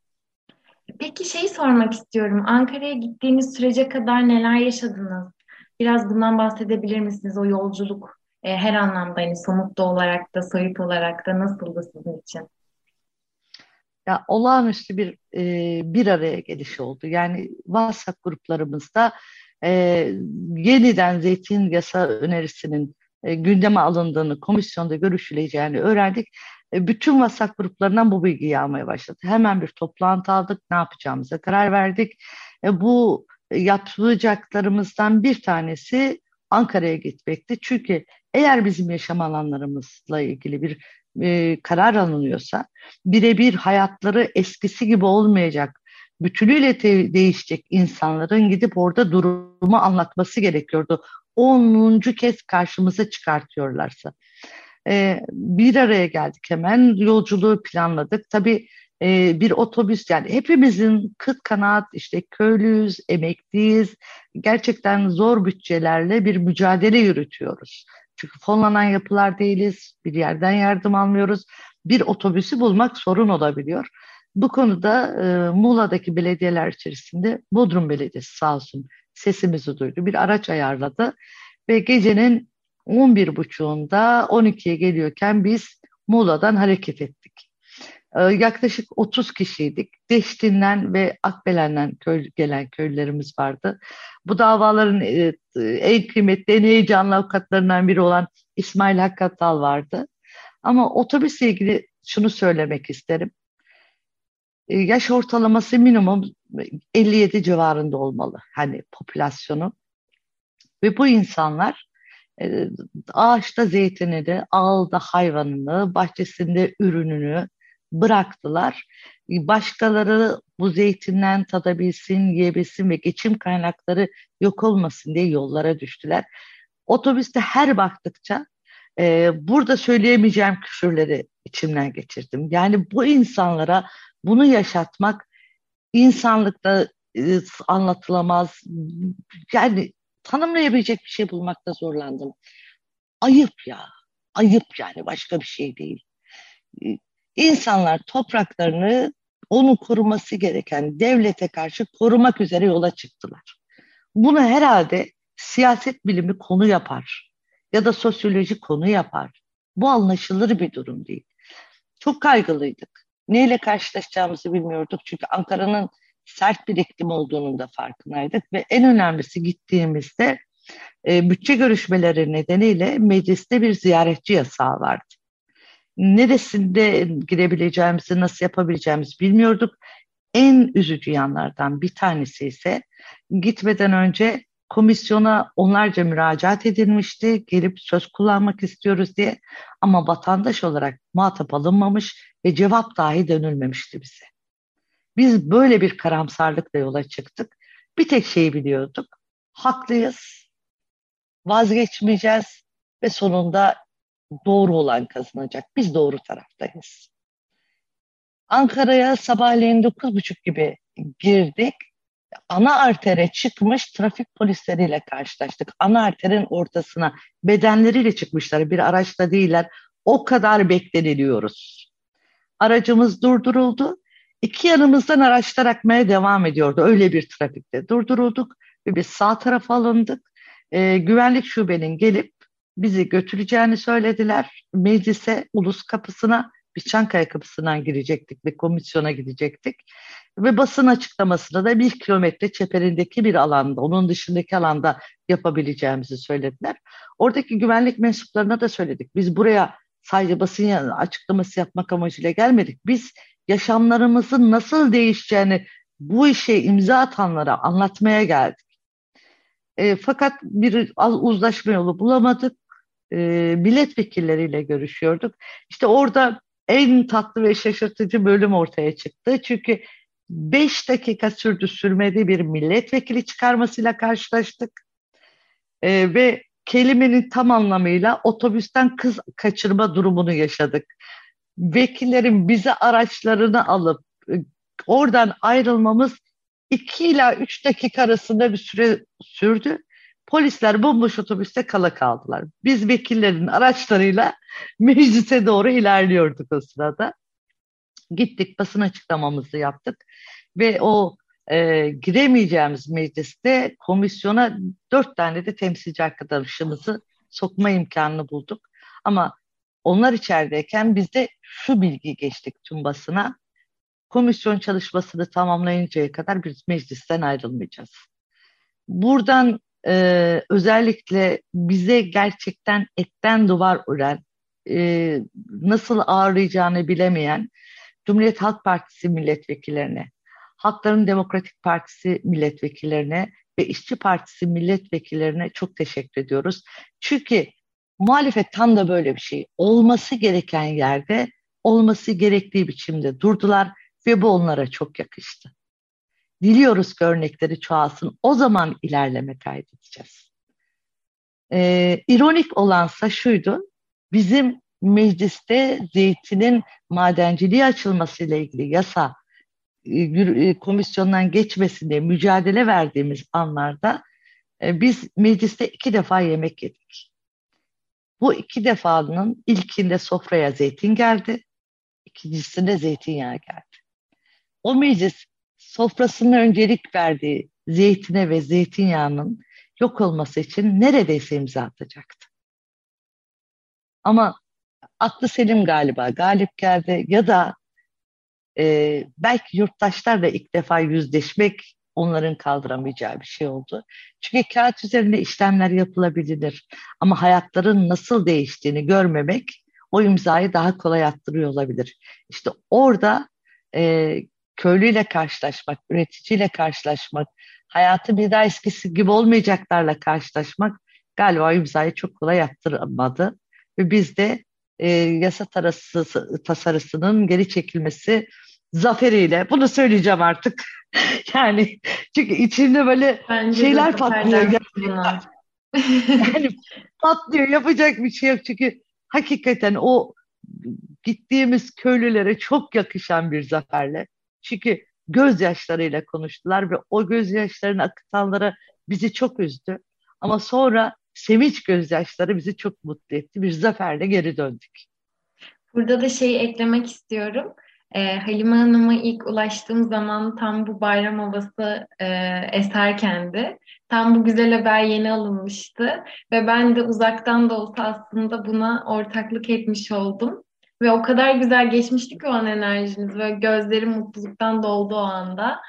Peki şey sormak istiyorum. Ankara'ya gittiğiniz sürece kadar neler yaşadınız? Biraz bundan bahsedebilir misiniz? O yolculuk e, her anlamda hani somut da olarak da soyut olarak da nasıldı sizin için? Ya olağanüstü bir e, bir araya geliş oldu. Yani WhatsApp gruplarımızda e, yeniden zeytin yasa önerisinin e, gündeme alındığını, komisyonda görüşüleceğini öğrendik. E, bütün WhatsApp gruplarından bu bilgiyi almaya başladı. Hemen bir toplantı aldık, ne yapacağımıza karar verdik. E, bu yapacaklarımızdan bir tanesi Ankara'ya gitmekti. Çünkü eğer bizim yaşam alanlarımızla ilgili bir e, karar alınıyorsa birebir hayatları eskisi gibi olmayacak, bütünüyle te- değişecek insanların gidip orada durumu anlatması gerekiyordu. Onuncu kez karşımıza çıkartıyorlarsa. E, bir araya geldik hemen yolculuğu planladık. Tabii e, bir otobüs yani hepimizin kıt kanaat işte köylüyüz, emekliyiz. Gerçekten zor bütçelerle bir mücadele yürütüyoruz. Çünkü fonlanan yapılar değiliz, bir yerden yardım almıyoruz. Bir otobüsü bulmak sorun olabiliyor. Bu konuda e, Muğla'daki belediyeler içerisinde Bodrum Belediyesi sağ olsun sesimizi duydu. Bir araç ayarladı ve gecenin 11.30'unda 12'ye geliyorken biz Muğla'dan hareket ettik. Ee, yaklaşık 30 kişiydik. Deştin'den ve Akbelen'den köy, gelen köylülerimiz vardı. Bu davaların e, en kıymetli, en heyecanlı avukatlarından biri olan İsmail Hakkatal vardı. Ama otobüsle ilgili şunu söylemek isterim. E, yaş ortalaması minimum 57 civarında olmalı. Hani popülasyonu. Ve bu insanlar e, ağaçta zeytinini, ağılda hayvanını, bahçesinde ürününü bıraktılar. Başkaları bu zeytinden tadabilsin, yiyebilsin ve geçim kaynakları yok olmasın diye yollara düştüler. Otobüste her baktıkça e, burada söyleyemeyeceğim küfürleri içimden geçirdim. Yani bu insanlara bunu yaşatmak insanlıkta e, anlatılamaz. Yani tanımlayabilecek bir şey bulmakta zorlandım. Ayıp ya. Ayıp yani başka bir şey değil. İnsanlar topraklarını onu koruması gereken devlete karşı korumak üzere yola çıktılar. Bunu herhalde siyaset bilimi konu yapar ya da sosyoloji konu yapar. Bu anlaşılır bir durum değil. Çok kaygılıydık. Neyle karşılaşacağımızı bilmiyorduk. Çünkü Ankara'nın sert bir iklim olduğunun da farkındaydık ve en önemlisi gittiğimizde e, bütçe görüşmeleri nedeniyle mecliste bir ziyaretçi yasağı vardı. Neresinde girebileceğimizi, nasıl yapabileceğimizi bilmiyorduk. En üzücü yanlardan bir tanesi ise gitmeden önce komisyona onlarca müracaat edilmişti. Gelip söz kullanmak istiyoruz diye ama vatandaş olarak muhatap alınmamış ve cevap dahi dönülmemişti bize. Biz böyle bir karamsarlıkla yola çıktık. Bir tek şeyi biliyorduk. Haklıyız, vazgeçmeyeceğiz ve sonunda doğru olan kazanacak. Biz doğru taraftayız. Ankara'ya sabahleyin dokuz buçuk gibi girdik. Ana artere çıkmış trafik polisleriyle karşılaştık. Ana arterin ortasına bedenleriyle çıkmışlar. Bir araçta değiller. O kadar bekleniliyoruz. Aracımız durduruldu. İki yanımızdan araçlar akmaya devam ediyordu. Öyle bir trafikte durdurulduk ve biz sağ tarafa alındık. Ee, güvenlik şubenin gelip bizi götüreceğini söylediler. Meclise, ulus kapısına, bir Çankaya kapısından girecektik ve komisyona gidecektik. Ve basın açıklamasını da bir kilometre çeperindeki bir alanda, onun dışındaki alanda yapabileceğimizi söylediler. Oradaki güvenlik mensuplarına da söyledik. Biz buraya sadece basın açıklaması yapmak amacıyla gelmedik. Biz yaşamlarımızın nasıl değişeceğini bu işe imza atanlara anlatmaya geldik. E, fakat bir uzlaşma yolu bulamadık. E, milletvekilleriyle görüşüyorduk. İşte orada en tatlı ve şaşırtıcı bölüm ortaya çıktı. Çünkü beş dakika sürdü sürmedi bir milletvekili çıkarmasıyla karşılaştık. E, ve kelimenin tam anlamıyla otobüsten kız kaçırma durumunu yaşadık vekillerin bize araçlarını alıp e, oradan ayrılmamız 2 ila 3 dakika arasında bir süre sürdü. Polisler bomboş otobüste kala kaldılar. Biz vekillerin araçlarıyla meclise doğru ilerliyorduk o sırada. Gittik basın açıklamamızı yaptık ve o e, giremeyeceğimiz mecliste komisyona dört tane de temsilci arkadaşımızı sokma imkanını bulduk. Ama onlar içerideyken biz de şu bilgi geçtik tüm basına. Komisyon çalışmasını tamamlayıncaya kadar biz meclisten ayrılmayacağız. Buradan e, özellikle bize gerçekten etten duvar ören, e, nasıl ağırlayacağını bilemeyen Cumhuriyet Halk Partisi milletvekillerine, Halkların Demokratik Partisi milletvekillerine ve İşçi Partisi milletvekillerine çok teşekkür ediyoruz. Çünkü Muhalefet tam da böyle bir şey. Olması gereken yerde olması gerektiği biçimde durdular ve bu onlara çok yakıştı. Diliyoruz ki örnekleri çoğalsın. O zaman ilerleme kaydedeceğiz. Ee, ironik olansa şuydu. Bizim mecliste zeytinin madenciliği açılmasıyla ilgili yasa e, e, komisyondan geçmesinde mücadele verdiğimiz anlarda e, biz mecliste iki defa yemek yedik. Bu iki defanın ilkinde sofraya zeytin geldi, ikincisinde zeytinyağı geldi. O meclis sofrasına öncelik verdiği zeytine ve zeytinyağının yok olması için neredeyse imza atacaktı. Ama aklı selim galiba galip geldi ya da e, belki yurttaşlarla ilk defa yüzleşmek onların kaldıramayacağı bir şey oldu. Çünkü kağıt üzerinde işlemler yapılabilir ama hayatların nasıl değiştiğini görmemek o imzayı daha kolay attırıyor olabilir. İşte orada e, köylüyle karşılaşmak, üreticiyle karşılaşmak, hayatı bir daha eskisi gibi olmayacaklarla karşılaşmak galiba imzayı çok kolay attırmadı. Ve biz de e, yasa tarası, tasarısının geri çekilmesi zaferiyle bunu söyleyeceğim artık. yani çünkü içinde böyle Bence şeyler patlıyor. yani patlıyor yapacak bir şey yok çünkü hakikaten o gittiğimiz köylülere çok yakışan bir zaferle. Çünkü gözyaşlarıyla konuştular ve o gözyaşlarını akıtanlara bizi çok üzdü. Ama sonra sevinç gözyaşları bizi çok mutlu etti. Bir zaferle geri döndük. Burada da şeyi eklemek istiyorum. E, Halime Hanım'a ilk ulaştığım zaman tam bu bayram havası e, eserkendi. Tam bu güzel haber yeni alınmıştı. Ve ben de uzaktan da olsa aslında buna ortaklık etmiş oldum. Ve o kadar güzel geçmişti ki o an enerjiniz. Ve gözlerim mutluluktan doldu o anda.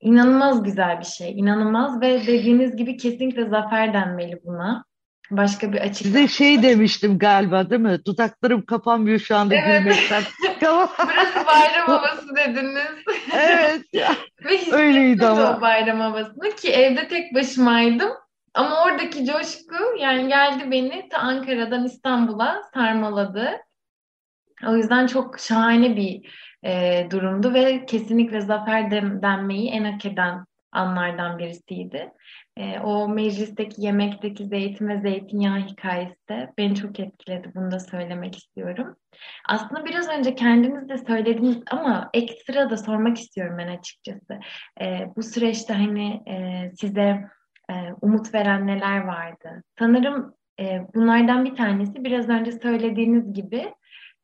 İnanılmaz güzel bir şey. İnanılmaz ve dediğiniz gibi kesinlikle zafer denmeli buna. Başka bir açık. Size şey demiştim galiba değil mi? Dudaklarım kapanmıyor şu anda evet. gülmekten. Burası bayram havası dediniz. evet. Ya. Ve Öyleydi ama. o bayram havasını ki evde tek başımaydım. Ama oradaki coşku yani geldi beni ta Ankara'dan İstanbul'a sarmaladı. O yüzden çok şahane bir e, durumdu ve kesinlikle zafer denmeyi en hak eden anlardan birisiydi. E, o meclisteki yemekteki zeytin ve zeytinyağı hikayesi de beni çok etkiledi. Bunu da söylemek istiyorum. Aslında biraz önce kendiniz de söylediniz ama ekstra da sormak istiyorum ben açıkçası. E, bu süreçte hani e, size e, umut veren neler vardı? Sanırım e, bunlardan bir tanesi biraz önce söylediğiniz gibi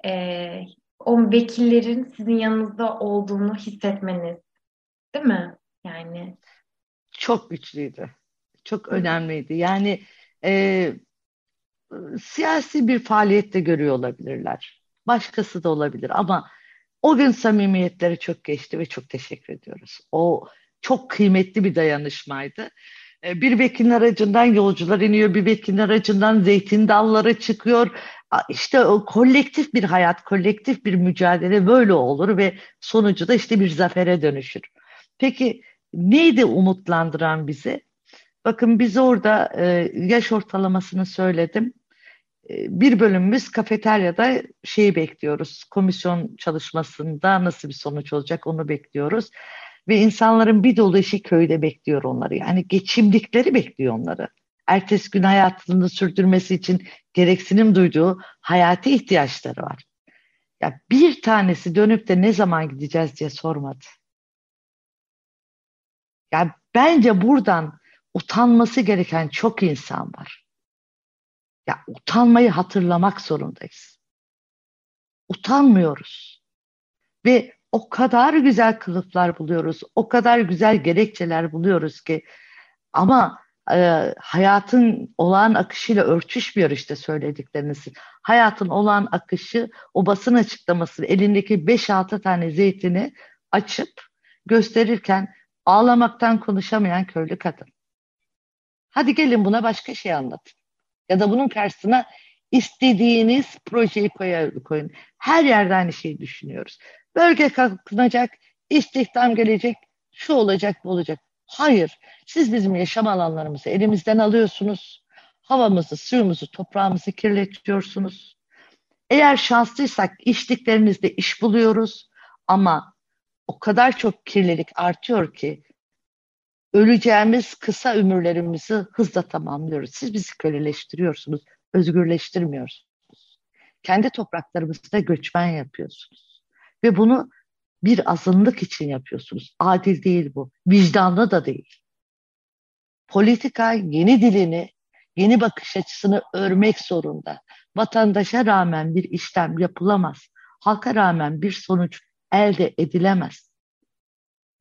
e, o vekillerin sizin yanınızda olduğunu hissetmeniz. Değil mi? Yani çok güçlüydü. Çok önemliydi. Yani e, siyasi bir faaliyette görüyor olabilirler. Başkası da olabilir ama o gün samimiyetleri çok geçti ve çok teşekkür ediyoruz. O çok kıymetli bir dayanışmaydı. E, bir vekilin aracından yolcular iniyor, bir vekilin aracından zeytin dalları çıkıyor. İşte o kolektif bir hayat, kolektif bir mücadele böyle olur ve sonucu da işte bir zafere dönüşür. Peki neydi umutlandıran bizi? Bakın biz orada e, yaş ortalamasını söyledim. E, bir bölümümüz kafeteryada şeyi bekliyoruz. Komisyon çalışmasında nasıl bir sonuç olacak onu bekliyoruz. Ve insanların bir dolu işi köyde bekliyor onları. Yani geçimlikleri bekliyor onları. Ertesi gün hayatını sürdürmesi için gereksinim duyduğu hayati ihtiyaçları var. Ya bir tanesi dönüp de ne zaman gideceğiz diye sormadı. Yani bence buradan utanması gereken çok insan var. Ya utanmayı hatırlamak zorundayız. Utanmıyoruz. Ve o kadar güzel kılıflar buluyoruz, o kadar güzel gerekçeler buluyoruz ki ama e, hayatın olağan akışıyla örtüşmüyor işte söyledikleriniz. Hayatın olağan akışı o basın açıklaması elindeki 5-6 tane zeytini açıp gösterirken ağlamaktan konuşamayan köylü kadın. Hadi gelin buna başka şey anlatın. Ya da bunun karşısına istediğiniz projeyi koyun. Her yerde aynı şeyi düşünüyoruz. Bölge kalkınacak, istihdam gelecek, şu olacak, bu olacak. Hayır, siz bizim yaşam alanlarımızı elimizden alıyorsunuz. Havamızı, suyumuzu, toprağımızı kirletiyorsunuz. Eğer şanslıysak içtiklerinizde iş buluyoruz ama o kadar çok kirlilik artıyor ki öleceğimiz kısa ömürlerimizi hızla tamamlıyoruz. Siz bizi köleleştiriyorsunuz, özgürleştirmiyorsunuz. Kendi topraklarımızda göçmen yapıyorsunuz. Ve bunu bir azınlık için yapıyorsunuz. Adil değil bu. Vicdanlı da değil. Politika yeni dilini, yeni bakış açısını örmek zorunda. Vatandaşa rağmen bir işlem yapılamaz. Halka rağmen bir sonuç elde edilemez.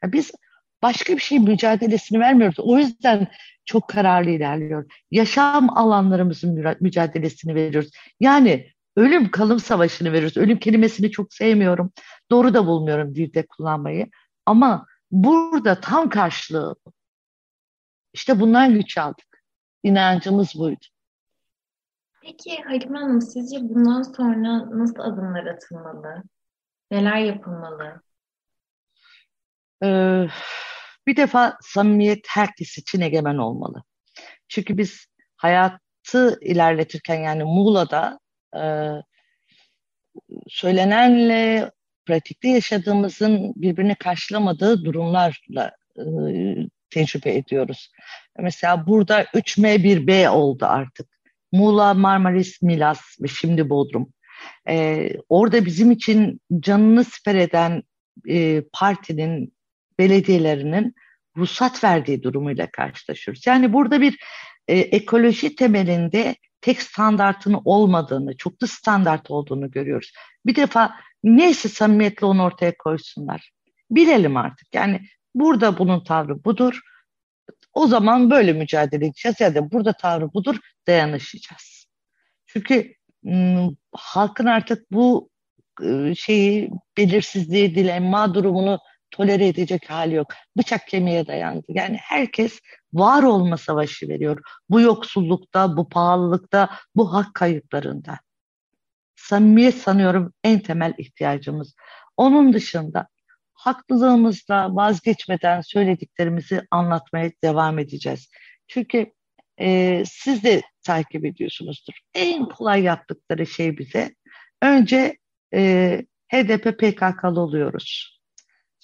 Ya biz başka bir şey mücadelesini vermiyoruz. O yüzden çok kararlı ilerliyor. Yaşam alanlarımızın mücadelesini veriyoruz. Yani ölüm kalım savaşını veriyoruz. Ölüm kelimesini çok sevmiyorum. Doğru da bulmuyorum dilde kullanmayı. Ama burada tam karşılığı işte bundan güç aldık. İnancımız buydu. Peki Halime Hanım sizce bundan sonra nasıl adımlar atılmalı? Neler yapılmalı? Ee, bir defa samimiyet herkes için egemen olmalı. Çünkü biz hayatı ilerletirken yani Muğla'da e, söylenenle pratikte yaşadığımızın birbirini karşılamadığı durumlarla e, tecrübe ediyoruz. Mesela burada 3M1B oldu artık. Muğla, Marmaris, Milas ve şimdi Bodrum. Ee, orada bizim için canını siper eden e, partinin, belediyelerinin ruhsat verdiği durumuyla karşılaşıyoruz. Yani burada bir e, ekoloji temelinde tek standartın olmadığını, çok da standart olduğunu görüyoruz. Bir defa neyse samimiyetle onu ortaya koysunlar. Bilelim artık. Yani burada bunun tavrı budur. O zaman böyle mücadele edeceğiz ya da burada tavrı budur dayanışacağız. Çünkü halkın artık bu şeyi belirsizliği, dilemma durumunu tolere edecek hali yok. Bıçak kemiğe dayandı. Yani herkes var olma savaşı veriyor. Bu yoksullukta, bu pahalılıkta, bu hak kayıplarında. Samimiyet sanıyorum en temel ihtiyacımız. Onun dışında haklılığımızla vazgeçmeden söylediklerimizi anlatmaya devam edeceğiz. Çünkü e, siz de takip ediyorsunuzdur. En kolay yaptıkları şey bize önce e, HDP PKK'lı oluyoruz.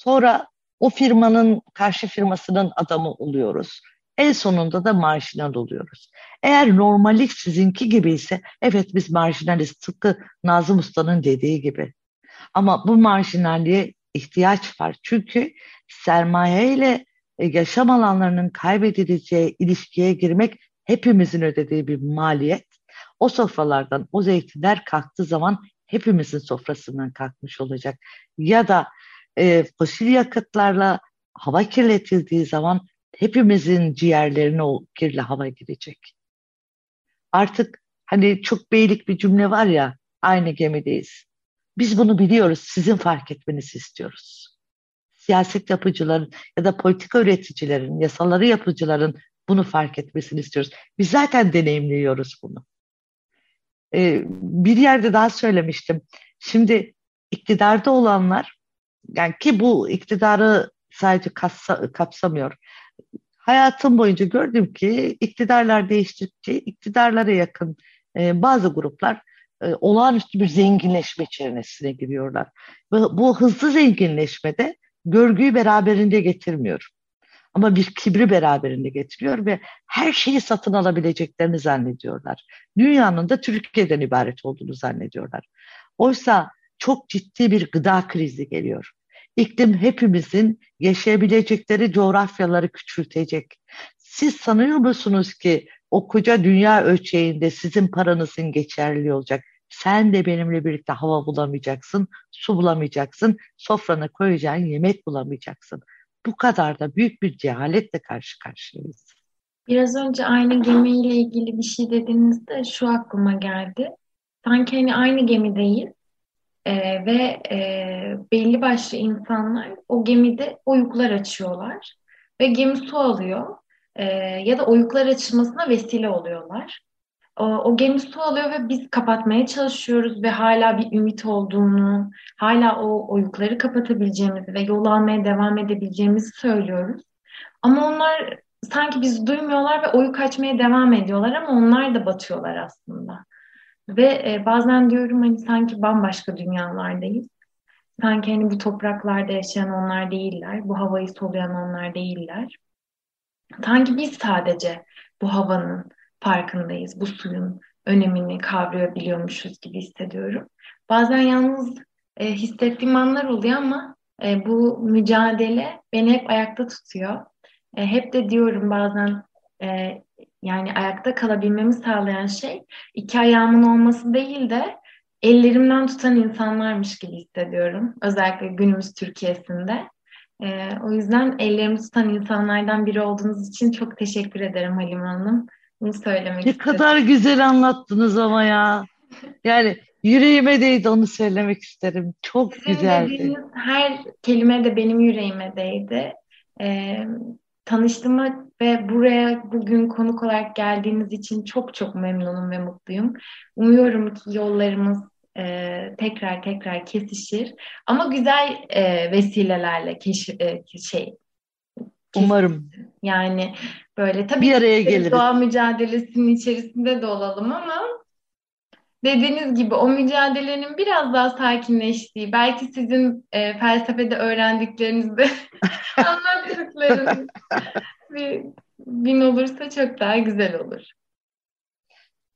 Sonra o firmanın karşı firmasının adamı oluyoruz. En sonunda da marjinal oluyoruz. Eğer normallik sizinki gibi ise evet biz marjinaliz tıpkı Nazım Usta'nın dediği gibi. Ama bu marjinalliğe ihtiyaç var. Çünkü sermaye ile e, yaşam alanlarının kaybedileceği ilişkiye girmek hepimizin ödediği bir maliyet. O sofralardan o zeytinler kalktığı zaman hepimizin sofrasından kalkmış olacak. Ya da e, fosil yakıtlarla hava kirletildiği zaman hepimizin ciğerlerine o kirli hava girecek. Artık hani çok beylik bir cümle var ya aynı gemideyiz. Biz bunu biliyoruz. Sizin fark etmenizi istiyoruz. Siyaset yapıcıların ya da politika üreticilerin, yasaları yapıcıların bunu fark etmesini istiyoruz. Biz zaten deneyimliyoruz bunu. Ee, bir yerde daha söylemiştim. Şimdi iktidarda olanlar yani ki bu iktidarı sadece kapsa, kapsamıyor. Hayatım boyunca gördüm ki iktidarlar değiştikçe iktidarlara yakın e, bazı gruplar e, olağanüstü bir zenginleşme içerisine giriyorlar. Ve bu hızlı zenginleşmede görgüyü beraberinde getirmiyor. Ama bir kibri beraberinde getiriyor ve her şeyi satın alabileceklerini zannediyorlar. Dünyanın da Türkiye'den ibaret olduğunu zannediyorlar. Oysa çok ciddi bir gıda krizi geliyor. İklim hepimizin yaşayabilecekleri coğrafyaları küçültecek. Siz sanıyor musunuz ki o koca dünya ölçeğinde sizin paranızın geçerli olacak? Sen de benimle birlikte hava bulamayacaksın, su bulamayacaksın, sofrana koyacağın yemek bulamayacaksın. Bu kadar da büyük bir cehaletle karşı karşıyayız. Biraz önce aynı gemiyle ilgili bir şey dediğinizde şu aklıma geldi. Sanki hani aynı gemideyiz e, ve e, belli başlı insanlar o gemide oyuklar açıyorlar ve gemi su alıyor e, ya da oyuklar açılmasına vesile oluyorlar o, o gemi su alıyor ve biz kapatmaya çalışıyoruz ve hala bir ümit olduğunu, hala o oyukları kapatabileceğimizi ve yol almaya devam edebileceğimizi söylüyoruz. Ama onlar sanki bizi duymuyorlar ve oyuk açmaya devam ediyorlar ama onlar da batıyorlar aslında. Ve e, bazen diyorum hani sanki bambaşka dünyalardayız. Sanki hani bu topraklarda yaşayan onlar değiller, bu havayı soluyan onlar değiller. Sanki biz sadece bu havanın, farkındayız. Bu suyun önemini kavrayabiliyormuşuz gibi hissediyorum. Bazen yalnız e, hissettiğim anlar oluyor ama e, bu mücadele beni hep ayakta tutuyor. E, hep de diyorum bazen e, yani ayakta kalabilmemi sağlayan şey iki ayağımın olması değil de ellerimden tutan insanlarmış gibi hissediyorum. Özellikle günümüz Türkiye'sinde. E, o yüzden ellerimi tutan insanlardan biri olduğunuz için çok teşekkür ederim Halim Hanım. Bunu söylemek Ne istedim. kadar güzel anlattınız ama ya. Yani Yüreğime değdi onu söylemek isterim. Çok Sizin güzeldi. dediğiniz her kelime de benim yüreğime değdi. Ee, tanıştığıma ve buraya bugün konuk olarak geldiğiniz için çok çok memnunum ve mutluyum. Umuyorum ki yollarımız e, tekrar tekrar kesişir. Ama güzel e, vesilelerle keş, e, şey Umarım yani böyle tabii bir araya geliriz. doğa mücadelesinin içerisinde de olalım ama dediğiniz gibi o mücadelenin biraz daha sakinleştiği, belki sizin e, felsefede öğrendiklerinizde anlattıklarınız bir gün olursa çok daha güzel olur.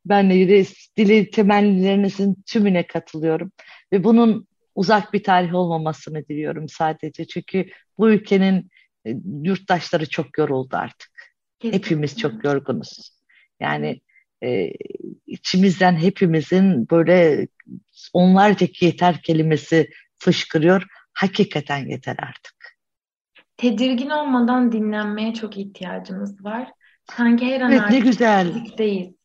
Ben de yüreği dili temellilerinizin tümüne katılıyorum. Ve bunun uzak bir tarih olmamasını diliyorum sadece. Çünkü bu ülkenin e, yurttaşları çok yoruldu artık. Kesinlikle. Hepimiz çok yorgunuz. Yani e, içimizden hepimizin böyle onlarca yeter kelimesi fışkırıyor. Hakikaten yeter artık. Tedirgin olmadan dinlenmeye çok ihtiyacımız var. Sanki her an Evet ne artık güzel. tetikteyiz.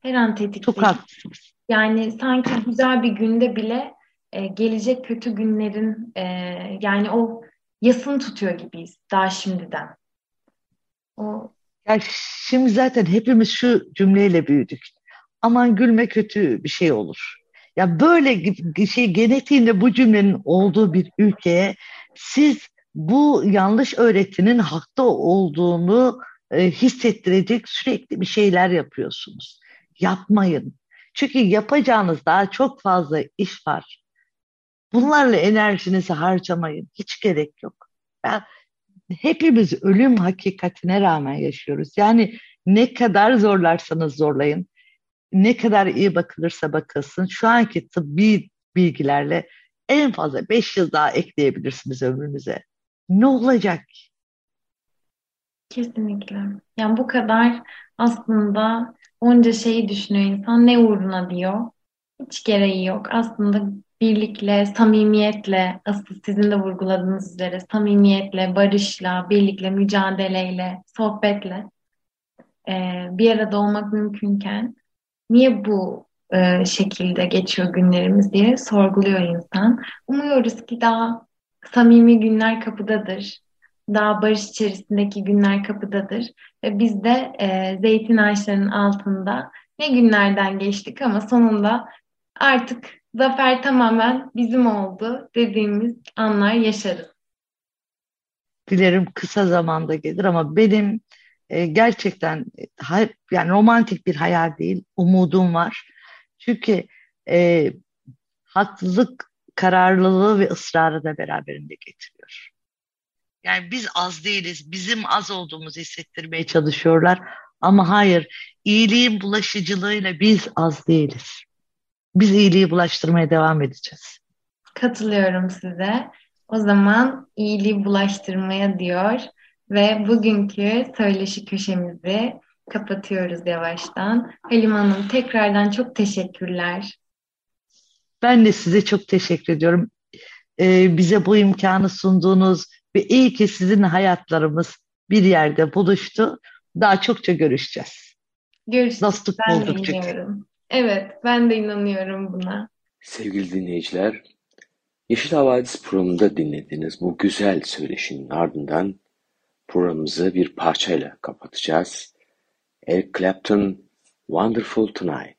Her an Çok tetikteyiz. haklısınız. Yani sanki güzel bir günde bile e, gelecek kötü günlerin e, yani o yasını tutuyor gibiyiz daha şimdiden. O Ya şimdi zaten hepimiz şu cümleyle büyüdük. Aman gülme kötü bir şey olur. Ya böyle şey genetiğinde bu cümlenin olduğu bir ülkeye siz bu yanlış öğretinin hakta olduğunu e, hissettirecek sürekli bir şeyler yapıyorsunuz. Yapmayın. Çünkü yapacağınız daha çok fazla iş var. Bunlarla enerjinizi harcamayın. Hiç gerek yok. Ya, hepimiz ölüm hakikatine rağmen yaşıyoruz. Yani ne kadar zorlarsanız zorlayın, ne kadar iyi bakılırsa bakılsın, şu anki tıbbi bilgilerle en fazla 5 yıl daha ekleyebilirsiniz ömrünüze. Ne olacak? kesinlikle. Yani bu kadar aslında onca şeyi düşünüyor insan ne uğruna diyor. Hiç gereği yok. Aslında birlikle, samimiyetle, asıl sizin de vurguladığınız üzere samimiyetle, barışla, birlikle, mücadeleyle, sohbetle e, bir arada olmak mümkünken niye bu e, şekilde geçiyor günlerimiz diye sorguluyor insan. Umuyoruz ki daha samimi günler kapıdadır. Daha barış içerisindeki günler kapıdadır. Ve biz de e, zeytin ağaçlarının altında ne günlerden geçtik ama sonunda artık zafer tamamen bizim oldu dediğimiz anlar yaşarız. Dilerim kısa zamanda gelir ama benim e, gerçekten yani romantik bir hayal değil, umudum var. Çünkü e, haklılık, kararlılığı ve ısrarı da beraberinde getiriyor. Yani biz az değiliz, bizim az olduğumuzu hissettirmeye çalışıyorlar. Ama hayır, iyiliğin bulaşıcılığıyla biz az değiliz. Biz iyiliği bulaştırmaya devam edeceğiz. Katılıyorum size. O zaman iyiliği bulaştırmaya diyor ve bugünkü söyleşi köşemizi kapatıyoruz yavaştan. Halim Hanım tekrardan çok teşekkürler. Ben de size çok teşekkür ediyorum. Ee, bize bu imkanı sunduğunuz ve iyi ki sizin hayatlarımız bir yerde buluştu. Daha çokça görüşeceğiz. Görüşürüz. Dostluk Ben de bulduk çünkü. Evet, ben de inanıyorum buna. Sevgili dinleyiciler, Yeşil Havadis programında dinlediğiniz bu güzel söyleşinin ardından programımızı bir parçayla kapatacağız. Eric Clapton, Wonderful Tonight.